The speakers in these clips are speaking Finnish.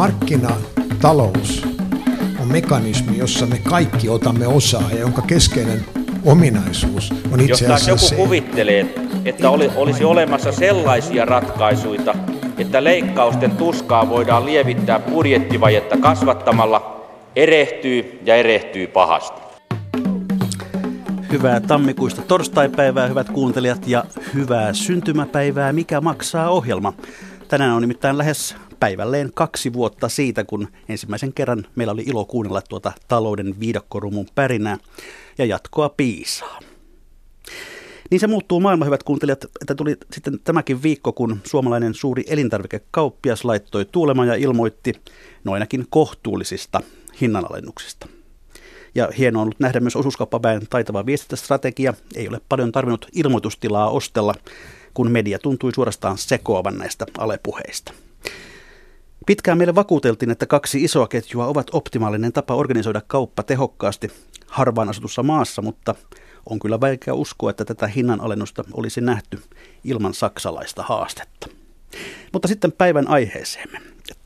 markkinatalous on mekanismi, jossa me kaikki otamme osaa ja jonka keskeinen ominaisuus on itse asiassa Jos se. joku kuvittelee, että oli, olisi olemassa sellaisia ratkaisuja, että leikkausten tuskaa voidaan lievittää budjettivajetta kasvattamalla, erehtyy ja erehtyy pahasti. Hyvää tammikuista torstaipäivää, hyvät kuuntelijat, ja hyvää syntymäpäivää, mikä maksaa ohjelma. Tänään on nimittäin lähes päivälleen kaksi vuotta siitä, kun ensimmäisen kerran meillä oli ilo kuunnella tuota talouden viidakkorumun pärinää ja jatkoa piisaa. Niin se muuttuu maailma, hyvät kuuntelijat, että tuli sitten tämäkin viikko, kun suomalainen suuri elintarvikekauppias laittoi tuulemaan ja ilmoitti noinakin kohtuullisista hinnanalennuksista. Ja hienoa on ollut nähdä myös osuuskauppaväen taitava viestintästrategia. Ei ole paljon tarvinnut ilmoitustilaa ostella, kun media tuntui suorastaan sekoavan näistä alepuheista. Pitkään meille vakuuteltiin, että kaksi isoa ketjua ovat optimaalinen tapa organisoida kauppa tehokkaasti harvaan asutussa maassa, mutta on kyllä vaikea uskoa, että tätä hinnanalennusta olisi nähty ilman saksalaista haastetta. Mutta sitten päivän aiheeseemme.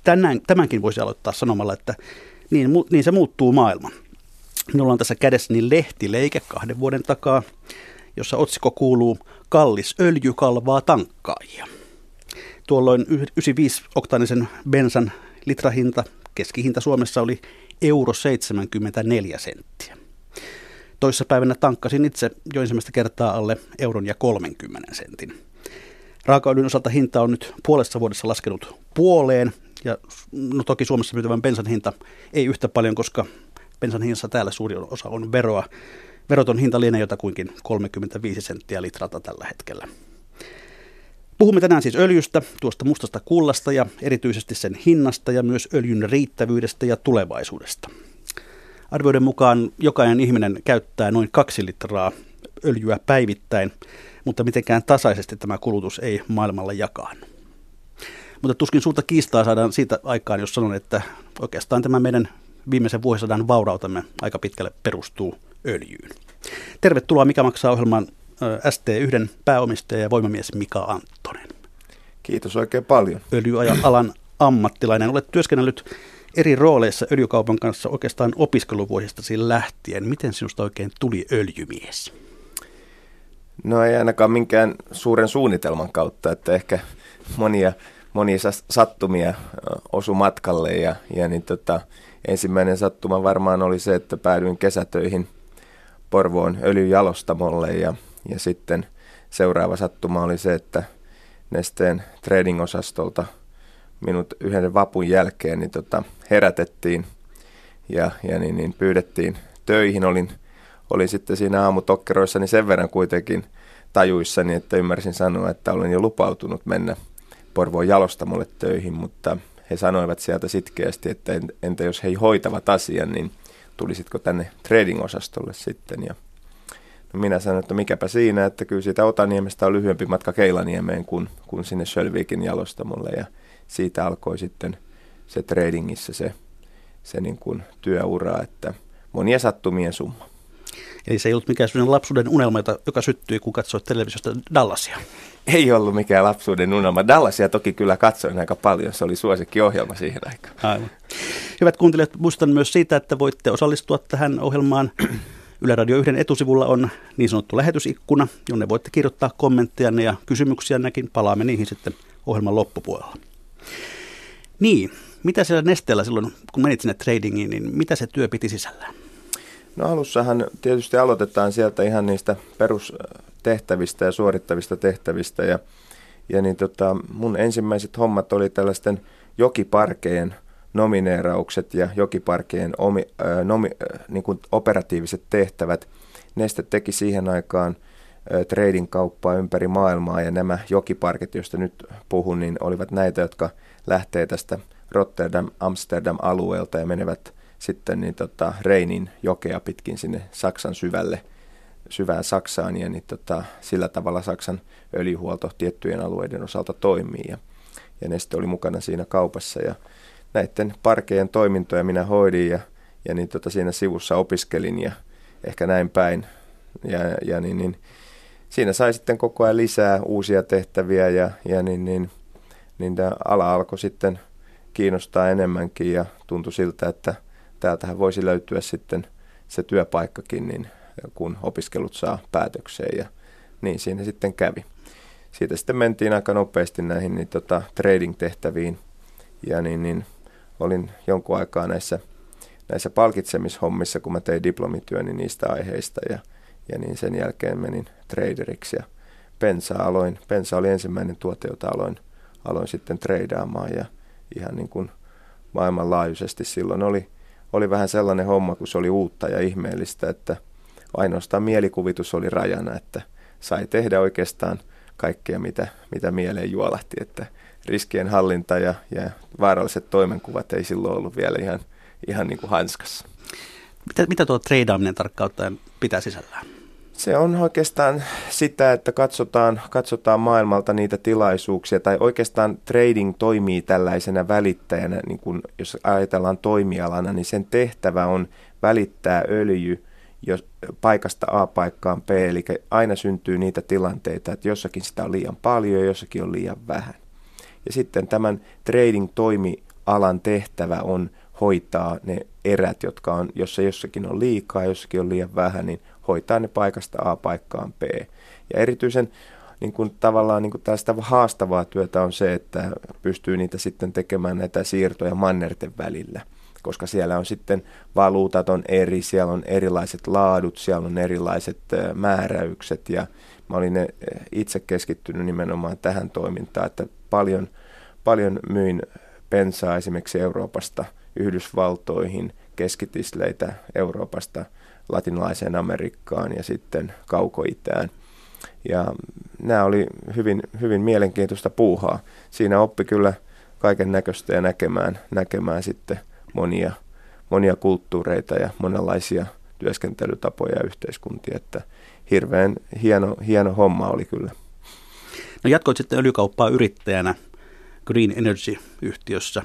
Tänään, tämänkin voisi aloittaa sanomalla, että niin, niin se muuttuu maailma. Minulla on tässä kädessäni lehtileike kahden vuoden takaa, jossa otsikko kuuluu Kallis öljy kalvaa tankkaajia. Tuolloin 95-oktaanisen bensan litrahinta, keskihinta Suomessa oli euro 74 senttiä. Toissapäivänä tankkasin itse jo ensimmäistä kertaa alle euron ja 30 sentin. Raakaöljyn osalta hinta on nyt puolessa vuodessa laskenut puoleen, ja no toki Suomessa myytävän bensan hinta ei yhtä paljon, koska bensan hinnassa täällä suuri osa on veroa. Veroton hinta lienee jotakuinkin 35 senttiä litralta tällä hetkellä. Puhumme tänään siis öljystä, tuosta mustasta kullasta ja erityisesti sen hinnasta ja myös öljyn riittävyydestä ja tulevaisuudesta. Arvioiden mukaan jokainen ihminen käyttää noin kaksi litraa öljyä päivittäin, mutta mitenkään tasaisesti tämä kulutus ei maailmalla jakaan. Mutta tuskin suurta kiistaa saadaan siitä aikaan, jos sanon, että oikeastaan tämä meidän viimeisen vuosisadan vaurautamme aika pitkälle perustuu öljyyn. Tervetuloa Mikä maksaa ohjelman ST1 pääomistaja ja voimamies Mika Anttonen. Kiitos oikein paljon. Öljyalan ammattilainen. Olet työskennellyt eri rooleissa öljykaupan kanssa oikeastaan opiskeluvuosistasi lähtien. Miten sinusta oikein tuli öljymies? No ei ainakaan minkään suuren suunnitelman kautta, että ehkä monia, monia sattumia osu matkalle ja, ja niin tota, ensimmäinen sattuma varmaan oli se, että päädyin kesätöihin Porvoon öljyjalostamolle ja, ja sitten seuraava sattuma oli se, että Nesteen trading-osastolta minut yhden vapun jälkeen niin tota, herätettiin ja, ja niin, niin pyydettiin töihin. Olin, olin sitten siinä aamutokkeroissa niin sen verran kuitenkin tajuissani, että ymmärsin sanoa, että olen jo lupautunut mennä Porvoon jalostamolle töihin, mutta he sanoivat sieltä sitkeästi, että entä jos he hoitavat asian, niin tulisitko tänne trading-osastolle sitten. Ja minä sanoin, että mikäpä siinä, että kyllä siitä Otaniemestä on lyhyempi matka Keilaniemeen kuin, kuin sinne Sölvikin jalostamolle. Ja siitä alkoi sitten se tradingissa se, se niin kuin työura, että monia sattumien summa. Eli se ei ollut mikään sellainen lapsuuden unelma, joka syttyi, kun katsoit televisiosta Dallasia. Ei ollut mikään lapsuuden unelma. Dallasia toki kyllä katsoin aika paljon. Se oli suosikkiohjelma siihen aikaan. Aivan. Hyvät kuuntelijat, muistan myös siitä, että voitte osallistua tähän ohjelmaan. Yle Radio 1 etusivulla on niin sanottu lähetysikkuna, jonne voitte kirjoittaa kommenttejanne ja kysymyksiännekin. Palaamme niihin sitten ohjelman loppupuolella. Niin, mitä siellä Nesteellä silloin, kun menit sinne tradingiin, niin mitä se työ piti sisällään? No alussahan tietysti aloitetaan sieltä ihan niistä perustehtävistä ja suorittavista tehtävistä ja, ja niin tota, mun ensimmäiset hommat oli tällaisten jokiparkejen nomineeraukset ja jokiparkejen omi, äh, nomi, äh, niin kuin operatiiviset tehtävät. Neste teki siihen aikaan äh, trading kauppaa ympäri maailmaa ja nämä jokiparkit, joista nyt puhun, niin olivat näitä, jotka lähtee tästä Rotterdam-Amsterdam-alueelta ja menevät sitten niin tota, Reinin jokea pitkin sinne Saksan syvälle, syvään Saksaan ja niin tota, sillä tavalla Saksan öljyhuolto tiettyjen alueiden osalta toimii ja, ja Neste oli mukana siinä kaupassa ja näiden parkejen toimintoja minä hoidin ja, ja niin tota, siinä sivussa opiskelin ja ehkä näin päin ja, ja niin, niin, siinä sai sitten koko ajan lisää uusia tehtäviä ja, ja niin, niin, niin tämä ala alkoi sitten kiinnostaa enemmänkin ja tuntui siltä, että täältähän voisi löytyä sitten se työpaikkakin, niin kun opiskelut saa päätökseen ja niin siinä sitten kävi. Siitä sitten mentiin aika nopeasti näihin niin, tota, trading-tehtäviin ja niin, niin, olin jonkun aikaa näissä, näissä palkitsemishommissa, kun mä tein diplomityöni niistä aiheista ja, ja niin sen jälkeen menin traderiksi ja Pensa, aloin, Pensa oli ensimmäinen tuote, jota aloin, aloin sitten treidaamaan ja ihan niin kuin maailmanlaajuisesti silloin oli, oli vähän sellainen homma, kun se oli uutta ja ihmeellistä, että ainoastaan mielikuvitus oli rajana, että sai tehdä oikeastaan kaikkea, mitä, mitä mieleen juolahti, että riskien hallinta ja, ja vaaralliset toimenkuvat ei silloin ollut vielä ihan, ihan niin kuin hanskassa. Mitä, mitä tuo treidaaminen tarkkaan pitää sisällään? Se on oikeastaan sitä, että katsotaan, katsotaan maailmalta niitä tilaisuuksia, tai oikeastaan trading toimii tällaisena välittäjänä, niin kun, jos ajatellaan toimialana, niin sen tehtävä on välittää öljy jos paikasta A paikkaan B, eli aina syntyy niitä tilanteita, että jossakin sitä on liian paljon ja jossakin on liian vähän. Ja sitten tämän trading-toimialan tehtävä on hoitaa ne erät, jotka on, jossa jossakin on liikaa, jossakin on liian vähän, niin hoitaa ne paikasta A paikkaan B. Ja erityisen niin kuin tavallaan niin kuin tästä haastavaa työtä on se, että pystyy niitä sitten tekemään näitä siirtoja mannerten välillä koska siellä on sitten valuutat on eri, siellä on erilaiset laadut, siellä on erilaiset määräykset ja mä olin itse keskittynyt nimenomaan tähän toimintaan, että paljon, paljon myin pensaa esimerkiksi Euroopasta Yhdysvaltoihin, keskitisleitä Euroopasta latinalaiseen Amerikkaan ja sitten kaukoitään. Ja nämä oli hyvin, hyvin mielenkiintoista puuhaa. Siinä oppi kyllä kaiken näköistä ja näkemään, näkemään sitten monia, monia kulttuureita ja monenlaisia työskentelytapoja ja yhteiskuntia, että hirveän hieno, hieno homma oli kyllä. No jatkoit sitten öljykauppaa yrittäjänä Green Energy-yhtiössä.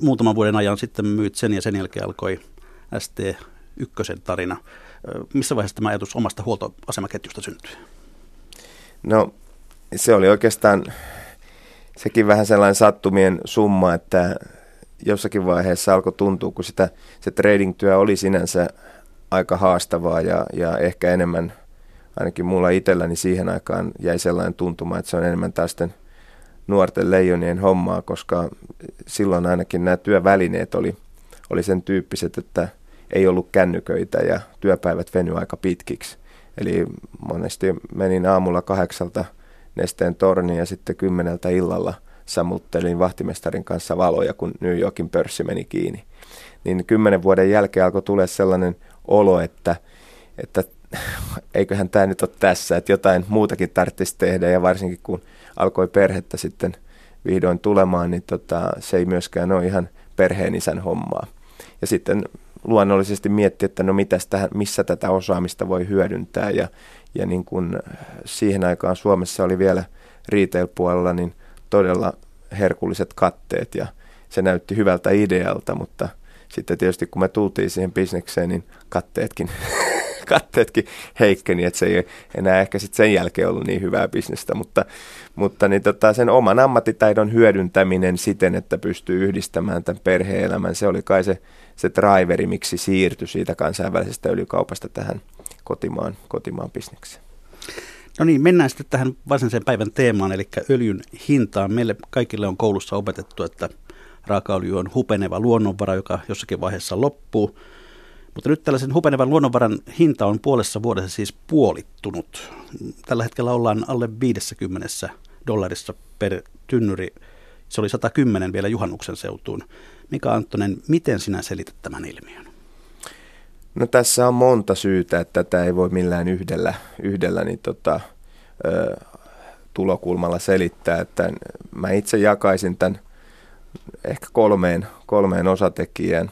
Muutaman vuoden ajan sitten myyt sen ja sen jälkeen alkoi ST1 tarina. Missä vaiheessa tämä ajatus omasta huoltoasemaketjusta syntyi? No se oli oikeastaan sekin vähän sellainen sattumien summa, että jossakin vaiheessa alkoi tuntua, kun sitä, se trading-työ oli sinänsä aika haastavaa ja, ja ehkä enemmän, ainakin mulla itselläni siihen aikaan jäi sellainen tuntuma, että se on enemmän tästä nuorten leijonien hommaa, koska silloin ainakin nämä työvälineet oli, oli sen tyyppiset, että ei ollut kännyköitä ja työpäivät venyi aika pitkiksi. Eli monesti menin aamulla kahdeksalta nesteen torniin ja sitten kymmeneltä illalla – sammuttelin vahtimestarin kanssa valoja, kun New Yorkin pörssi meni kiinni. Niin kymmenen vuoden jälkeen alkoi tulla sellainen olo, että, että eiköhän tämä nyt ole tässä, että jotain muutakin tarvitsisi tehdä ja varsinkin kun alkoi perhettä sitten vihdoin tulemaan, niin tota, se ei myöskään ole ihan perheen isän hommaa. Ja sitten luonnollisesti mietti, että no mitäs tähän, missä tätä osaamista voi hyödyntää ja, ja niin kun siihen aikaan Suomessa oli vielä retail-puolella, niin todella herkulliset katteet ja se näytti hyvältä idealta, mutta sitten tietysti kun me tultiin siihen bisnekseen, niin katteetkin, katteetkin heikkeni, että se ei enää ehkä sitten sen jälkeen ollut niin hyvää bisnestä, mutta, mutta niin tota, sen oman ammattitaidon hyödyntäminen siten, että pystyy yhdistämään tämän perhe-elämän, se oli kai se, se driveri, miksi siirtyi siitä kansainvälisestä öljykaupasta tähän kotimaan, kotimaan bisnekseen. No niin, mennään sitten tähän varsinaiseen päivän teemaan, eli öljyn hintaan. Meille kaikille on koulussa opetettu, että raakaöljy on hupeneva luonnonvara, joka jossakin vaiheessa loppuu. Mutta nyt tällaisen hupenevan luonnonvaran hinta on puolessa vuodessa siis puolittunut. Tällä hetkellä ollaan alle 50 dollarissa per tynnyri. Se oli 110 vielä juhannuksen seutuun. Mika Anttonen, miten sinä selität tämän ilmiön? No tässä on monta syytä, että tätä ei voi millään yhdellä, yhdellä niin tota, ö, tulokulmalla selittää. Että mä itse jakaisin tämän ehkä kolmeen, kolmeen osatekijään.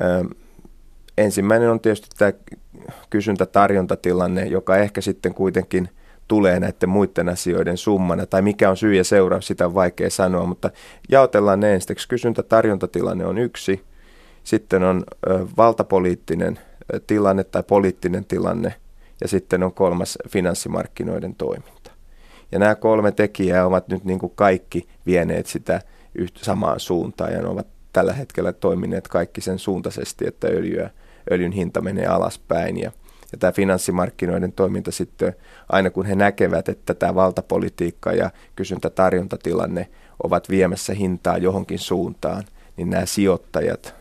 Ö, ensimmäinen on tietysti tämä kysyntä-tarjontatilanne, joka ehkä sitten kuitenkin tulee näiden muiden asioiden summana, tai mikä on syy ja seuraus, sitä on vaikea sanoa, mutta jaotellaan ne ensiksi. Kysyntä-tarjontatilanne on yksi – sitten on valtapoliittinen tilanne tai poliittinen tilanne ja sitten on kolmas finanssimarkkinoiden toiminta. Ja nämä kolme tekijää ovat nyt niin kuin kaikki vieneet sitä samaan suuntaan ja ne ovat tällä hetkellä toimineet kaikki sen suuntaisesti, että öljyä, öljyn hinta menee alaspäin ja, ja tämä finanssimarkkinoiden toiminta sitten, aina kun he näkevät, että tämä valtapolitiikka ja kysyntä-tarjontatilanne ovat viemässä hintaa johonkin suuntaan, niin nämä sijoittajat,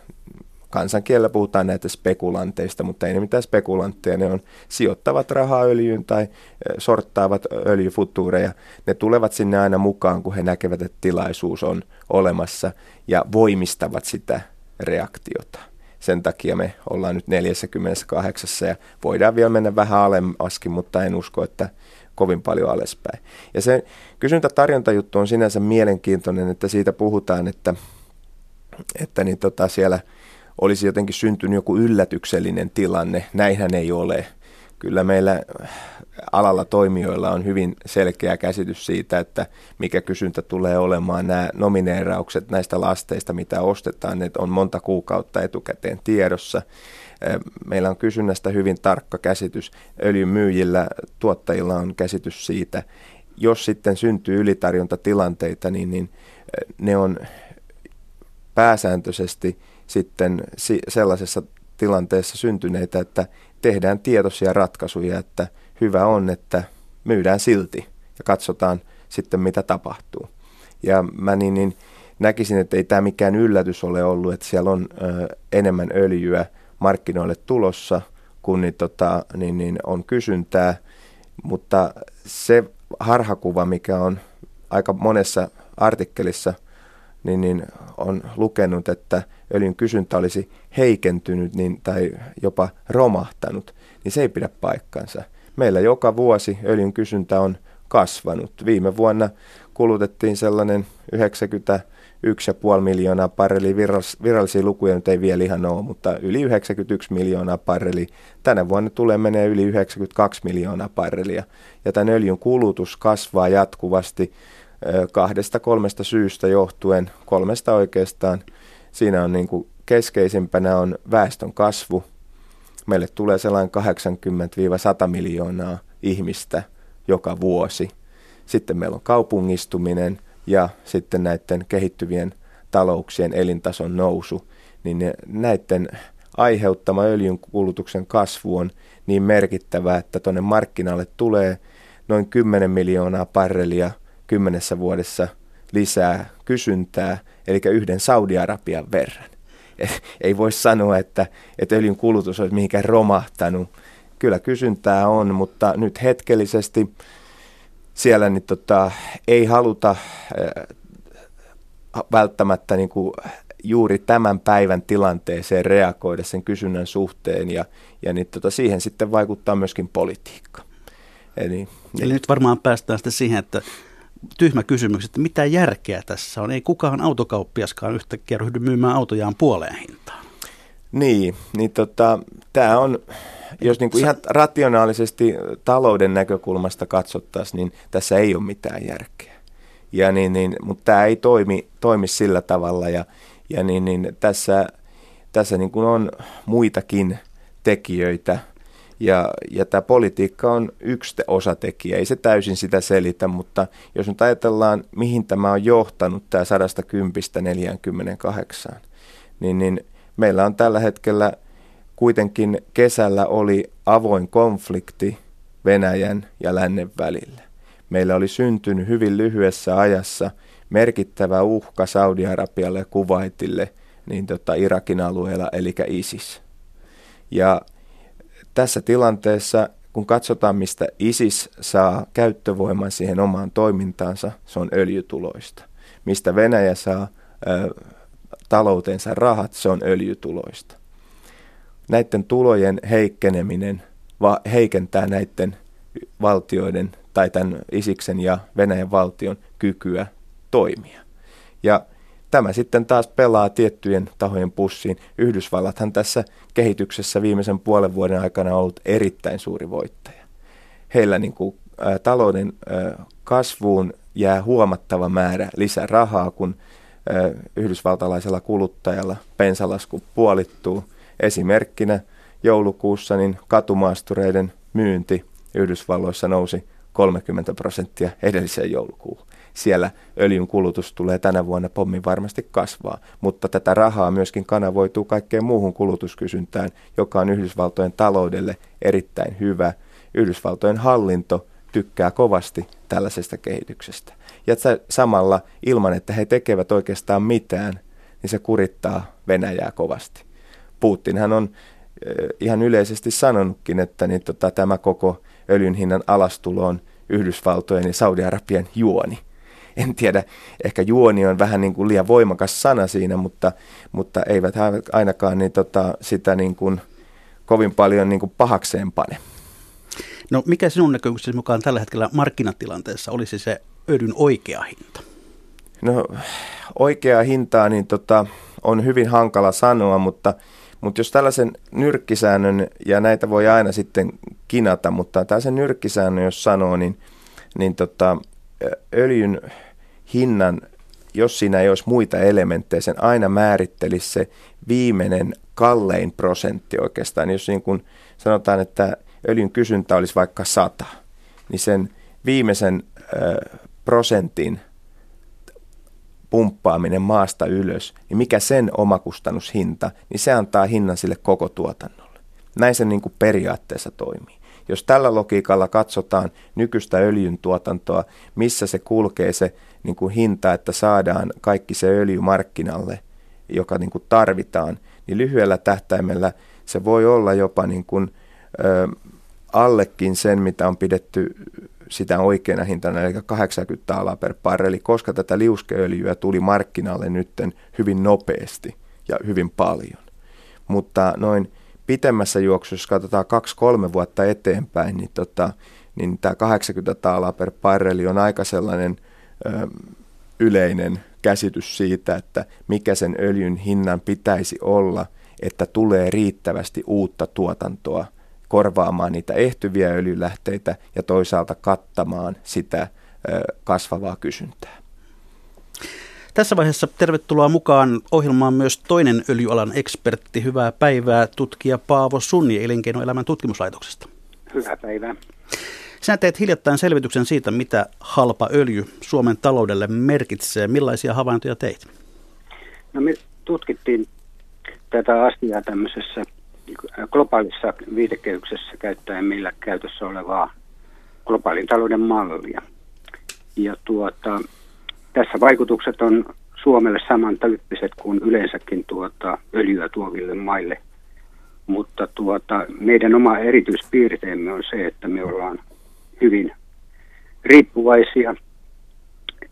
kansankielellä puhutaan näitä spekulanteista, mutta ei ne mitään spekulantteja, ne on sijoittavat rahaa öljyyn tai sorttaavat öljyfutuureja. Ne tulevat sinne aina mukaan, kun he näkevät, että tilaisuus on olemassa ja voimistavat sitä reaktiota. Sen takia me ollaan nyt 48 ja voidaan vielä mennä vähän alemmaskin, mutta en usko, että kovin paljon alaspäin. Ja se kysyntä-tarjontajuttu on sinänsä mielenkiintoinen, että siitä puhutaan, että, että niin tota siellä – olisi jotenkin syntynyt joku yllätyksellinen tilanne. Näinhän ei ole. Kyllä meillä alalla toimijoilla on hyvin selkeä käsitys siitä, että mikä kysyntä tulee olemaan. Nämä nomineeraukset näistä lasteista, mitä ostetaan, ne on monta kuukautta etukäteen tiedossa. Meillä on kysynnästä hyvin tarkka käsitys. Öljyn myyjillä, tuottajilla on käsitys siitä. Jos sitten syntyy ylitarjontatilanteita, niin, niin ne on pääsääntöisesti – sitten sellaisessa tilanteessa syntyneitä, että tehdään tietoisia ratkaisuja, että hyvä on, että myydään silti ja katsotaan sitten mitä tapahtuu. Ja mä niin, niin näkisin, että ei tämä mikään yllätys ole ollut, että siellä on ö, enemmän öljyä markkinoille tulossa, kun niin, tota, niin, niin on kysyntää, mutta se harhakuva, mikä on aika monessa artikkelissa – niin, niin on lukenut, että öljyn kysyntä olisi heikentynyt niin, tai jopa romahtanut, niin se ei pidä paikkansa. Meillä joka vuosi öljyn kysyntä on kasvanut. Viime vuonna kulutettiin sellainen 91,5 miljoonaa parreli, virallis, virallisia lukuja nyt ei vielä ihan ole, mutta yli 91 miljoonaa parreli. Tänä vuonna tulee menee yli 92 miljoonaa parrelia. Ja tämän öljyn kulutus kasvaa jatkuvasti kahdesta kolmesta syystä johtuen, kolmesta oikeastaan. Siinä on niin kuin keskeisimpänä on väestön kasvu. Meille tulee sellainen 80-100 miljoonaa ihmistä joka vuosi. Sitten meillä on kaupungistuminen ja sitten näiden kehittyvien talouksien elintason nousu. Niin näiden aiheuttama öljyn kulutuksen kasvu on niin merkittävä, että tuonne markkinalle tulee noin 10 miljoonaa parrelia – kymmenessä vuodessa lisää kysyntää, eli yhden Saudi-Arabian verran. Ei voi sanoa, että, että öljyn kulutus olisi mihinkään romahtanut. Kyllä kysyntää on, mutta nyt hetkellisesti siellä niin tota, ei haluta äh, välttämättä niin kuin juuri tämän päivän tilanteeseen reagoida sen kysynnän suhteen ja, ja niin tota, siihen sitten vaikuttaa myöskin politiikka. Eli, Eli nyt varmaan päästään sitten siihen, että tyhmä kysymys, että mitä järkeä tässä on. Ei kukaan autokauppiaskaan yhtäkkiä ryhdy myymään autojaan puoleen hintaan. Niin, niin tota, tämä on, jos niinku ihan rationaalisesti talouden näkökulmasta katsottaisiin, niin tässä ei ole mitään järkeä. Ja niin, niin, mutta tämä ei toimi, toimi sillä tavalla ja, ja niin, niin tässä, tässä niin kuin on muitakin tekijöitä – ja, ja tämä politiikka on yksi osatekijä, ei se täysin sitä selitä, mutta jos nyt ajatellaan, mihin tämä on johtanut, tämä 110-48, niin, niin meillä on tällä hetkellä kuitenkin kesällä oli avoin konflikti Venäjän ja lännen välillä. Meillä oli syntynyt hyvin lyhyessä ajassa merkittävä uhka Saudi-Arabialle ja Kuwaitille niin tota Irakin alueella, eli ISIS. Ja tässä tilanteessa, kun katsotaan, mistä ISIS saa käyttövoiman siihen omaan toimintaansa, se on öljytuloista. Mistä Venäjä saa ö, taloutensa rahat, se on öljytuloista. Näiden tulojen heikkeneminen va- heikentää näiden valtioiden tai tämän Isiksen ja Venäjän valtion kykyä toimia. Ja tämä sitten taas pelaa tiettyjen tahojen pussiin. Yhdysvallathan tässä kehityksessä viimeisen puolen vuoden aikana on ollut erittäin suuri voittaja. Heillä niin kuin, ä, talouden ä, kasvuun jää huomattava määrä lisärahaa, kun ä, yhdysvaltalaisella kuluttajalla bensalasku puolittuu. Esimerkkinä joulukuussa niin katumaastureiden myynti Yhdysvalloissa nousi 30 prosenttia edelliseen joulukuuhun. Siellä öljyn kulutus tulee tänä vuonna pommin varmasti kasvaa. Mutta tätä rahaa myöskin kanavoituu kaikkeen muuhun kulutuskysyntään, joka on Yhdysvaltojen taloudelle erittäin hyvä. Yhdysvaltojen hallinto tykkää kovasti tällaisesta kehityksestä. Ja samalla ilman, että he tekevät oikeastaan mitään, niin se kurittaa Venäjää kovasti. Putinhan on ihan yleisesti sanonutkin, että niin tota, tämä koko öljyn hinnan alastulo on Yhdysvaltojen ja Saudi-Arabian juoni. En tiedä, ehkä juoni on vähän niin kuin liian voimakas sana siinä, mutta, mutta eivät ainakaan niin tota, sitä niin kuin kovin paljon niin kuin pahakseen pane. No mikä sinun näkemyksesi mukaan tällä hetkellä markkinatilanteessa olisi se öljyn oikea hinta? No oikea hintaa niin tota, on hyvin hankala sanoa, mutta – mutta jos tällaisen nyrkkisäännön, ja näitä voi aina sitten kinata, mutta tällaisen nyrkkisäännön jos sanoo, niin, niin tota, öljyn hinnan, jos siinä ei olisi muita elementtejä, sen aina määrittelisi se viimeinen kallein prosentti oikeastaan. Jos niin kun sanotaan, että öljyn kysyntä olisi vaikka 100, niin sen viimeisen prosentin pumppaaminen maasta ylös, niin mikä sen omakustannushinta, niin se antaa hinnan sille koko tuotannolle. Näin se niin kuin periaatteessa toimii. Jos tällä logiikalla katsotaan nykyistä öljyn tuotantoa, missä se kulkee se niin kuin hinta, että saadaan kaikki se öljy markkinalle, joka niin kuin tarvitaan, niin lyhyellä tähtäimellä se voi olla jopa niin kuin, ö, allekin sen, mitä on pidetty sitä oikeana hintana, eli 80 alaa per barreli, koska tätä liuskeöljyä tuli markkinalle nytten hyvin nopeasti ja hyvin paljon. Mutta noin pitemmässä juoksussa, jos katsotaan 2-3 vuotta eteenpäin, niin, tota, niin tämä 80 taalaa per barreli on aika sellainen ö, yleinen käsitys siitä, että mikä sen öljyn hinnan pitäisi olla, että tulee riittävästi uutta tuotantoa – korvaamaan niitä ehtyviä öljylähteitä ja toisaalta kattamaan sitä kasvavaa kysyntää. Tässä vaiheessa tervetuloa mukaan ohjelmaan myös toinen öljyalan ekspertti. Hyvää päivää, tutkija Paavo Sunni Elinkeinoelämän tutkimuslaitoksesta. Hyvää päivää. Sinä teet hiljattain selvityksen siitä, mitä halpa öljy Suomen taloudelle merkitsee. Millaisia havaintoja teit? No me tutkittiin tätä asiaa tämmöisessä globaalissa viitekehyksessä käyttäen meillä käytössä olevaa globaalin talouden mallia. Ja tuota, tässä vaikutukset on Suomelle samantyyppiset kuin yleensäkin tuota, öljyä tuoville maille. Mutta tuota, meidän oma erityispiirteemme on se, että me ollaan hyvin riippuvaisia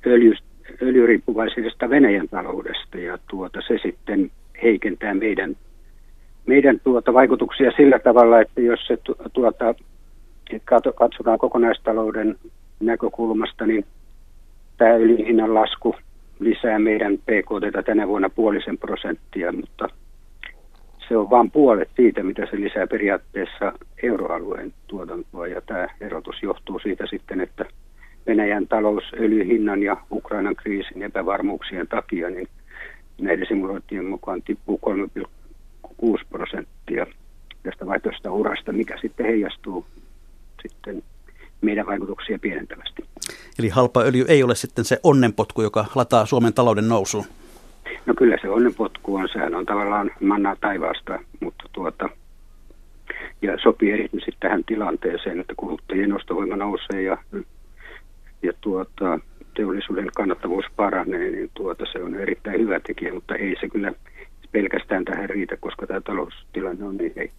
öljy, öljyriippuvaisesta Venäjän taloudesta ja tuota, se sitten heikentää meidän meidän tuota vaikutuksia sillä tavalla, että jos se tuota, katsotaan kokonaistalouden näkökulmasta, niin tämä öljyn lasku lisää meidän PKT tänä vuonna puolisen prosenttia, mutta se on vain puolet siitä, mitä se lisää periaatteessa euroalueen tuotantoa. Ja tämä erotus johtuu siitä sitten, että Venäjän talous öljyhinnan ja Ukrainan kriisin epävarmuuksien takia, niin näiden simulointien mukaan tippuu 6 prosenttia tästä vaihtoehtoista urasta, mikä sitten heijastuu sitten meidän vaikutuksia pienentävästi. Eli halpa öljy ei ole sitten se onnenpotku, joka lataa Suomen talouden nousuun? No kyllä se onnenpotku on, sehän on tavallaan mannaa taivaasta, mutta tuota, ja sopii erityisesti tähän tilanteeseen, että kuluttajien ostovoima nousee ja, ja tuota, teollisuuden kannattavuus paranee, niin tuota, se on erittäin hyvä tekijä, mutta ei se kyllä pelkästään tähän riitä, koska tämä taloustilanne on niin heikko.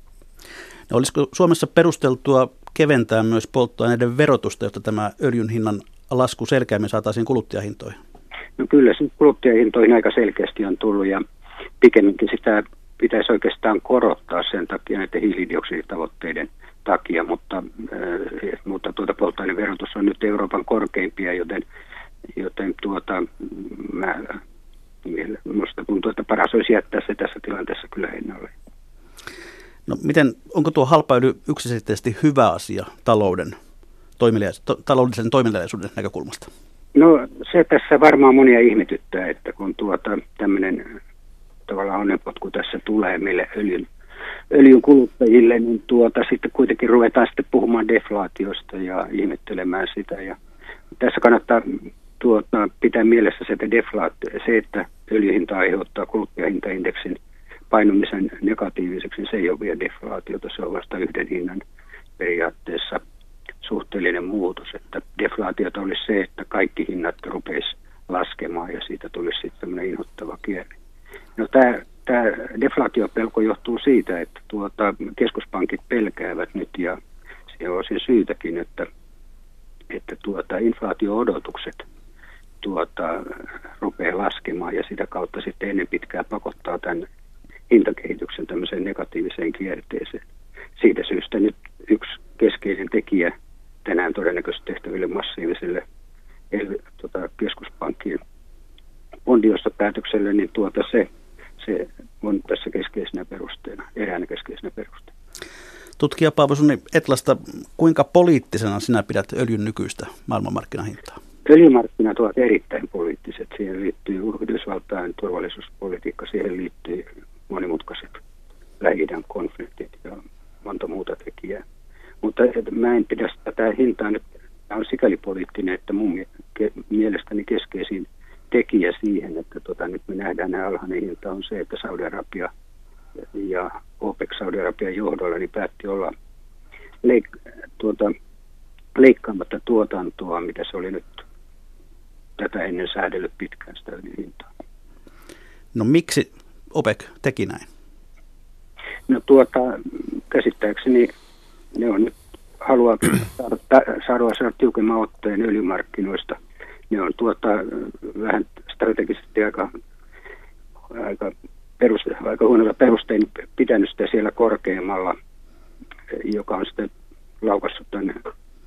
No, olisiko Suomessa perusteltua keventää myös polttoaineiden verotusta, jotta tämä öljyn hinnan lasku selkeämmin saataisiin kuluttajahintoihin? No kyllä se kuluttajahintoihin aika selkeästi on tullut ja pikemminkin sitä pitäisi oikeastaan korottaa sen takia näiden hiilidioksiditavoitteiden takia, mutta, äh, mutta tuota polttoaineverotus on nyt Euroopan korkeimpia, joten, joten tuota, mä Minusta tuntuu, että paras olisi jättää se tässä tilanteessa kyllä ennalleen. No miten, onko tuo halpailu yksiselitteisesti hyvä asia talouden, to, taloudellisen toimeliaisuuden näkökulmasta? No se tässä varmaan monia ihmetyttää, että kun tuota, tämmöinen tavallaan onnenpotku tässä tulee meille öljyn, öljyn kuluttajille, niin tuota, sitten kuitenkin ruvetaan sitten puhumaan deflaatiosta ja ihmettelemään sitä. Ja tässä kannattaa tuota, pitää mielessä se, että deflaatio, se, että öljyhinta aiheuttaa kuluttajahintaindeksin painumisen negatiiviseksi, se ei ole vielä deflaatiota, se on vasta yhden hinnan periaatteessa suhteellinen muutos. Että deflaatiota olisi se, että kaikki hinnat rupeisi laskemaan ja siitä tulisi sitten tämmöinen inhottava kierre. No tämä, tämä deflaatiopelko johtuu siitä, että tuota, keskuspankit pelkäävät nyt ja se on se syytäkin, että, että tuota, inflaatio-odotukset tuota, rupeaa laskemaan ja sitä kautta sitten ennen pitkää pakottaa tämän hintakehityksen tämmöiseen negatiiviseen kierteeseen. Siitä syystä nyt yksi keskeinen tekijä tänään todennäköisesti tehtäville massiivisille eli, tuota, keskuspankkien päätökselle, niin tuota se, se on tässä keskeisenä perusteena, eräänä keskeisenä perusteena. Tutkija Paavo Sunni Etlasta, kuinka poliittisena sinä pidät öljyn nykyistä maailmanmarkkinahintaa? Öljymarkkinat ovat erittäin poliittiset. Siihen liittyy Yhdysvaltain turvallisuuspolitiikka, siihen liittyy monimutkaiset lähi konfliktit ja monta muuta tekijää. Mutta mä en pidä tätä hintaa nyt, tämä on sikäli poliittinen, että mun mielestäni keskeisin tekijä siihen, että tota, nyt me nähdään nämä alhainen hinta on se, että Saudi-Arabia ja OPEC Saudi-Arabian johdolla niin päätti olla leik- tuota, leikkaamatta tuotantoa, mitä se oli nyt tätä ennen säädellyt pitkään sitä hintaa. No miksi OPEC teki näin? No tuota, käsittääkseni ne on nyt haluaa saada, saada, saada tiukemman otteen öljymarkkinoista. Ne on tuota, vähän strategisesti aika, aika, peruste, aika huonolla perustein pitänyt sitä siellä korkeammalla, joka on sitten laukassut tänne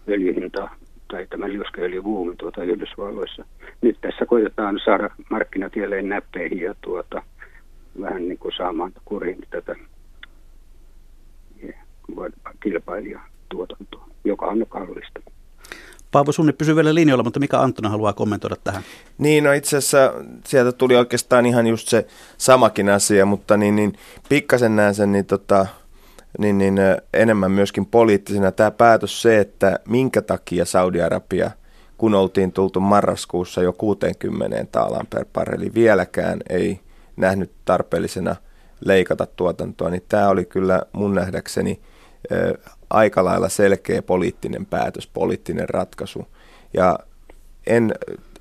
öljyhintaa tai tämä liuskeöljyvuumi tuota Yhdysvalloissa. Nyt tässä koitetaan saada markkinat jälleen näppeihin ja tuota, vähän niin kuin saamaan kuriin tätä kilpailijatuotantoa, joka on kallista. Paavo Sunni pysyy vielä linjoilla, mutta mikä Antona haluaa kommentoida tähän? Niin, no itse asiassa sieltä tuli oikeastaan ihan just se samakin asia, mutta niin, niin pikkasen näen sen niin, tota, niin, niin, enemmän myöskin poliittisena. Tämä päätös se, että minkä takia Saudi-Arabia, kun oltiin tultu marraskuussa jo 60 taalaan per barreli, vieläkään ei nähnyt tarpeellisena leikata tuotantoa, niin tämä oli kyllä mun nähdäkseni aika lailla selkeä poliittinen päätös, poliittinen ratkaisu. Ja en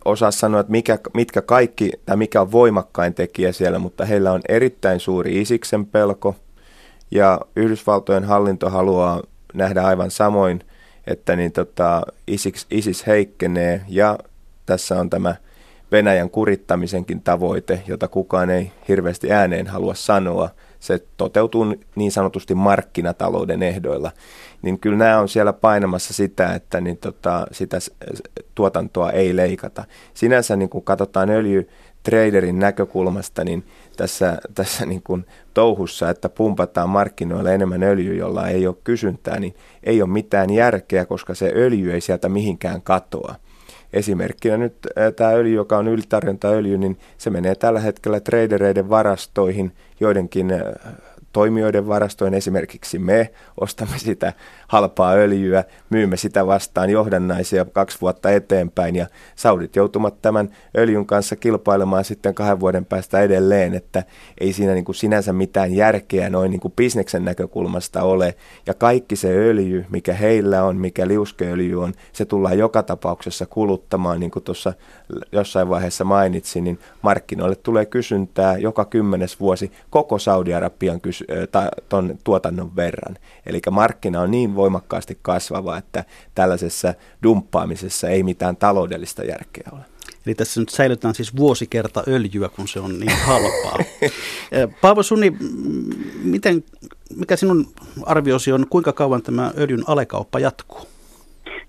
osaa sanoa, että mikä, mitkä kaikki, tai mikä on voimakkain tekijä siellä, mutta heillä on erittäin suuri isiksen pelko, ja Yhdysvaltojen hallinto haluaa nähdä aivan samoin, että niin tota, ISIS, ISIS heikkenee, ja tässä on tämä Venäjän kurittamisenkin tavoite, jota kukaan ei hirveästi ääneen halua sanoa, se toteutuu niin sanotusti markkinatalouden ehdoilla, niin kyllä nämä on siellä painamassa sitä, että niin tota, sitä tuotantoa ei leikata. Sinänsä niin kun katsotaan öljytraderin näkökulmasta, niin tässä, tässä niin kuin touhussa, että pumpataan markkinoille enemmän öljyä, jolla ei ole kysyntää, niin ei ole mitään järkeä, koska se öljy ei sieltä mihinkään katoa. Esimerkkinä nyt tämä öljy, joka on ylitarjontaöljy, niin se menee tällä hetkellä tradereiden varastoihin, joidenkin toimijoiden varastoin, esimerkiksi me ostamme sitä halpaa öljyä, myymme sitä vastaan johdannaisia kaksi vuotta eteenpäin ja Saudit joutumat tämän öljyn kanssa kilpailemaan sitten kahden vuoden päästä edelleen, että ei siinä niin kuin sinänsä mitään järkeä noin niin kuin bisneksen näkökulmasta ole. Ja kaikki se öljy, mikä heillä on, mikä liuskeöljy on, se tullaan joka tapauksessa kuluttamaan, niin kuin tuossa jossain vaiheessa mainitsin, niin markkinoille tulee kysyntää joka kymmenes vuosi koko Saudi-Arabian kysy- ta- ton tuotannon verran. Eli markkina on niin voimakkaasti kasvava, että tällaisessa dumppaamisessa ei mitään taloudellista järkeä ole. Eli tässä nyt säilytään siis vuosikerta öljyä, kun se on niin halpaa. Paavo Sunni, miten, mikä sinun arviosi on, kuinka kauan tämä öljyn alekauppa jatkuu?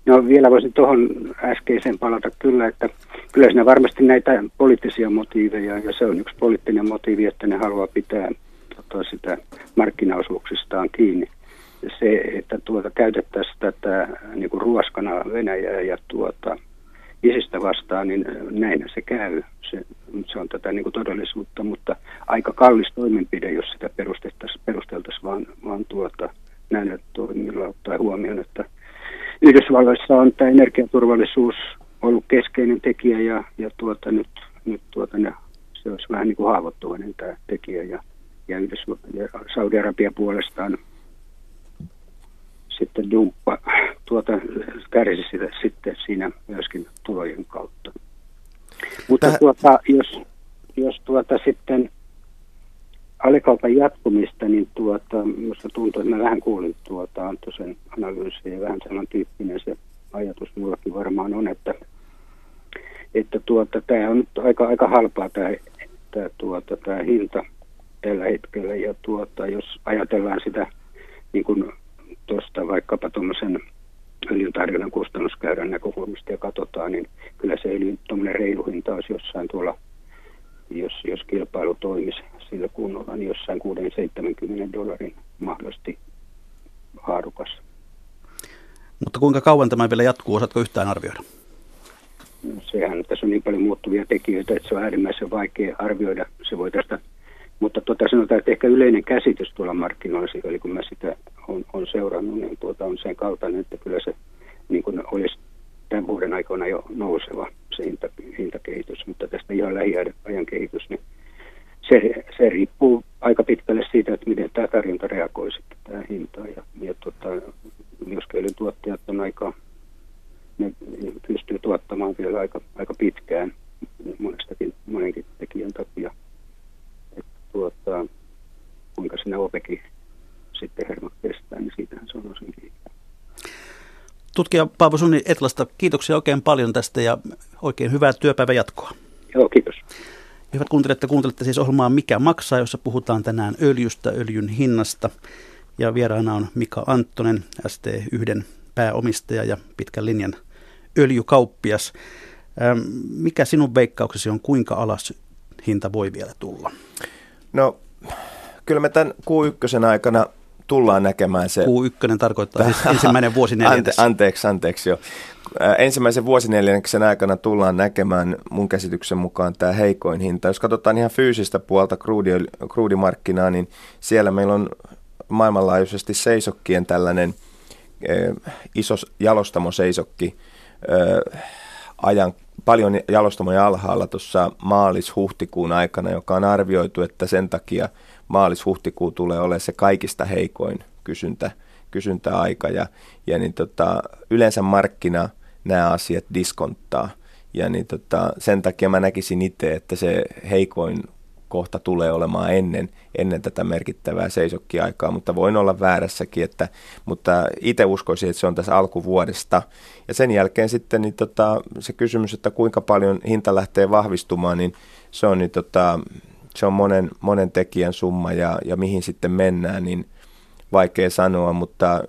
No vielä voisin tuohon äskeiseen palata kyllä, että kyllä siinä varmasti näitä poliittisia motiiveja, ja se on yksi poliittinen motiivi, että ne haluaa pitää tota, sitä markkinaosuuksistaan kiinni. Se, että tuota, käytettäisiin tätä niin kuin ruoskana Venäjää ja tuota, isistä vastaan, niin näin se käy. Se, se on tätä niin kuin todellisuutta, mutta aika kallis toimenpide, jos sitä perusteltaisiin, perusteltaisiin vaan, vaan tuota, näillä toimilla ottaa huomioon, että Yhdysvalloissa on tämä energiaturvallisuus ollut keskeinen tekijä ja, ja tuota, nyt, nyt tuota, ne, se olisi vähän niin kuin haavoittuvainen tämä tekijä ja, ja, Saudi-Arabia puolestaan sitten dumppa, tuota, kärsi sitä sitten siinä myöskin tulojen kautta. Mutta Täh... tuota, jos, jos tuota sitten alikaupan jatkumista, niin tuota, minusta tuntuu, että mä vähän kuulin tuota Antosen analyysiä ja vähän samantyyppinen se ajatus minullakin varmaan on, että, että tuota, tämä on nyt aika, aika halpaa tämä, tämä, tuota, tämä hinta tällä hetkellä ja tuota, jos ajatellaan sitä niin kuin tuosta vaikkapa tuommoisen öljyn tarjonnan kustannuskäyrän näkökulmasta ja katsotaan, niin kyllä se öljyn reilu hinta olisi jossain tuolla, jos, jos kilpailu toimisi sillä kunnolla, niin jossain 6-70 dollarin mahdollisesti haarukas. Mutta kuinka kauan tämä vielä jatkuu, osaatko yhtään arvioida? No, sehän tässä on niin paljon muuttuvia tekijöitä, että se on äärimmäisen vaikea arvioida. Se voi tästä, mutta tuota, sanotaan, että ehkä yleinen käsitys tuolla markkinoilla, eli kun mä sitä on, on seurannut, niin tuota on sen kaltainen, että kyllä se niin kuin olisi tämän vuoden aikana jo nouseva se hinta, hintakehitys, mutta tästä ihan lähiajan kehitys, niin se, se riippuu aika pitkälle siitä, että miten tämä tarjonta reagoi sitten tähän hintaan. Ja, ja tota, liuskeilyn tuottajat on aika, ne pystyy tuottamaan vielä aika, aika pitkään monestakin, monenkin tekijän takia. Että tuota, kuinka sinä OPEKin sitten hermot kestää, niin siitähän se on osin kiinni. Tutkija Paavo Sunni Etlasta, kiitoksia oikein paljon tästä ja oikein hyvää työpäivän jatkoa. Joo, kiitos. Hyvät kuuntelijat, kuuntelette siis ohjelmaa Mikä maksaa, jossa puhutaan tänään öljystä, öljyn hinnasta. Ja vieraana on Mika Anttonen, ST1 pääomistaja ja pitkän linjan öljykauppias. Ähm, mikä sinun veikkauksesi on, kuinka alas hinta voi vielä tulla? No, kyllä me tämän Q1 aikana tullaan näkemään se. Q1 tarkoittaa siis ensimmäinen vuosineljännes. Ante, anteeksi, anteeksi jo. Ensimmäisen vuosineljänneksen aikana tullaan näkemään mun käsityksen mukaan tämä heikoin hinta. Jos katsotaan ihan fyysistä puolta kruudimarkkinaa, niin siellä meillä on maailmanlaajuisesti seisokkien tällainen iso jalostamoseisokki äh, ajan paljon jalostamoja alhaalla tuossa maalis-huhtikuun aikana, joka on arvioitu, että sen takia – maalis-huhtikuu tulee olemaan se kaikista heikoin kysyntä, kysyntäaika. Ja, ja niin tota, yleensä markkina nämä asiat diskonttaa. Ja niin tota, sen takia mä näkisin itse, että se heikoin kohta tulee olemaan ennen, ennen tätä merkittävää seisokkiaikaa, mutta voin olla väärässäkin, että, mutta itse uskoisin, että se on tässä alkuvuodesta. Ja sen jälkeen sitten niin tota, se kysymys, että kuinka paljon hinta lähtee vahvistumaan, niin se on niin tota, se on monen, monen tekijän summa ja, ja mihin sitten mennään, niin vaikea sanoa, mutta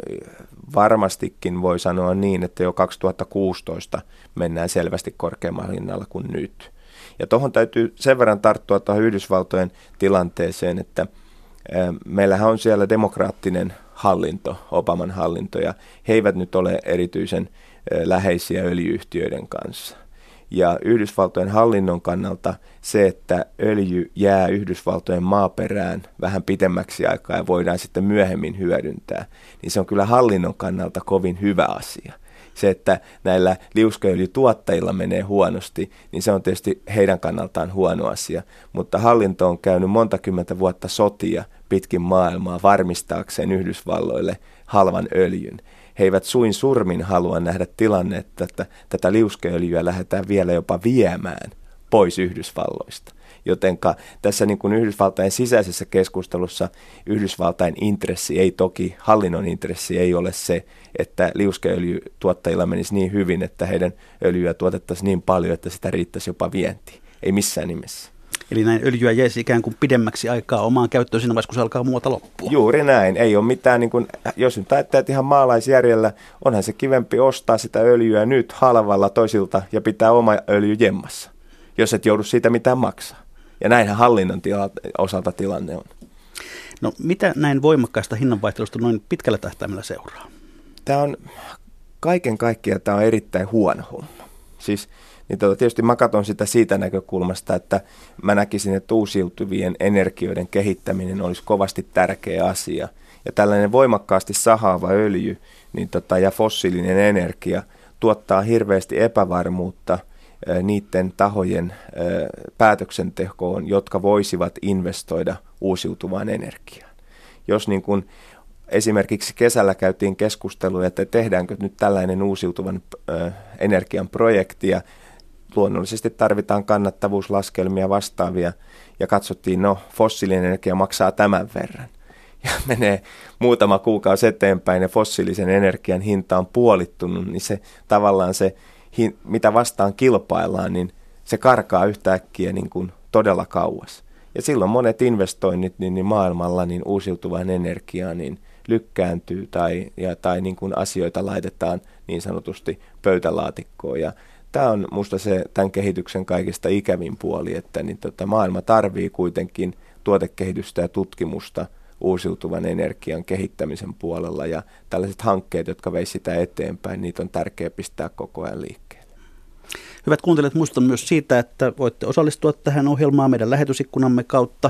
varmastikin voi sanoa niin, että jo 2016 mennään selvästi korkeammalla hinnalla kuin nyt. Ja tuohon täytyy sen verran tarttua tuohon Yhdysvaltojen tilanteeseen, että meillähän on siellä demokraattinen hallinto, Obaman hallinto, ja he eivät nyt ole erityisen läheisiä öljyyhtiöiden kanssa. Ja Yhdysvaltojen hallinnon kannalta se, että öljy jää Yhdysvaltojen maaperään vähän pitemmäksi aikaa ja voidaan sitten myöhemmin hyödyntää, niin se on kyllä hallinnon kannalta kovin hyvä asia. Se, että näillä liuskeöljytuottajilla menee huonosti, niin se on tietysti heidän kannaltaan huono asia. Mutta hallinto on käynyt monta kymmentä vuotta sotia pitkin maailmaa varmistaakseen Yhdysvalloille halvan öljyn he eivät suin surmin halua nähdä tilannetta, että tätä liuskeöljyä lähdetään vielä jopa viemään pois Yhdysvalloista. Jotenka tässä niin kuin Yhdysvaltain sisäisessä keskustelussa Yhdysvaltain intressi ei toki, hallinnon intressi ei ole se, että liuskeöljytuottajilla menisi niin hyvin, että heidän öljyä tuotettaisiin niin paljon, että sitä riittäisi jopa vientiin. Ei missään nimessä. Eli näin öljyä jäisi ikään kuin pidemmäksi aikaa omaan käyttöön siinä vaiheessa, kun se alkaa muuta loppua. Juuri näin. Ei ole mitään, niin kuin, jos nyt ajattelet ihan maalaisjärjellä, onhan se kivempi ostaa sitä öljyä nyt halvalla toisilta ja pitää oma öljy jemmassa, jos et joudu siitä mitään maksaa. Ja näinhän hallinnon tila, osalta tilanne on. No mitä näin voimakkaasta hinnanvaihtelusta noin pitkällä tähtäimellä seuraa? Tämä on kaiken kaikkiaan tämä on erittäin huono homma. Siis niin tota, tietysti mä katson sitä siitä näkökulmasta, että mä näkisin, että uusiutuvien energioiden kehittäminen olisi kovasti tärkeä asia. Ja tällainen voimakkaasti sahaava öljy niin tota, ja fossiilinen energia tuottaa hirveästi epävarmuutta niiden tahojen päätöksentekoon, jotka voisivat investoida uusiutuvaan energiaan. Jos niin kuin esimerkiksi kesällä käytiin keskustelua, että tehdäänkö nyt tällainen uusiutuvan energian projekti ja luonnollisesti tarvitaan kannattavuuslaskelmia vastaavia ja katsottiin, no fossiilinen energia maksaa tämän verran. Ja menee muutama kuukausi eteenpäin ja fossiilisen energian hinta on puolittunut, niin se tavallaan se, mitä vastaan kilpaillaan, niin se karkaa yhtäkkiä niin kuin todella kauas. Ja silloin monet investoinnit niin, niin maailmalla niin uusiutuvaan energiaan niin lykkääntyy tai, ja, tai niin kuin asioita laitetaan niin sanotusti pöytälaatikkoon. Ja tämä on minusta se tämän kehityksen kaikista ikävin puoli, että niin tota, maailma tarvii kuitenkin tuotekehitystä ja tutkimusta uusiutuvan energian kehittämisen puolella ja tällaiset hankkeet, jotka veisivät sitä eteenpäin, niitä on tärkeää pistää koko ajan liikkeelle. Hyvät kuuntelijat, muistutan myös siitä, että voitte osallistua tähän ohjelmaan meidän lähetysikkunamme kautta.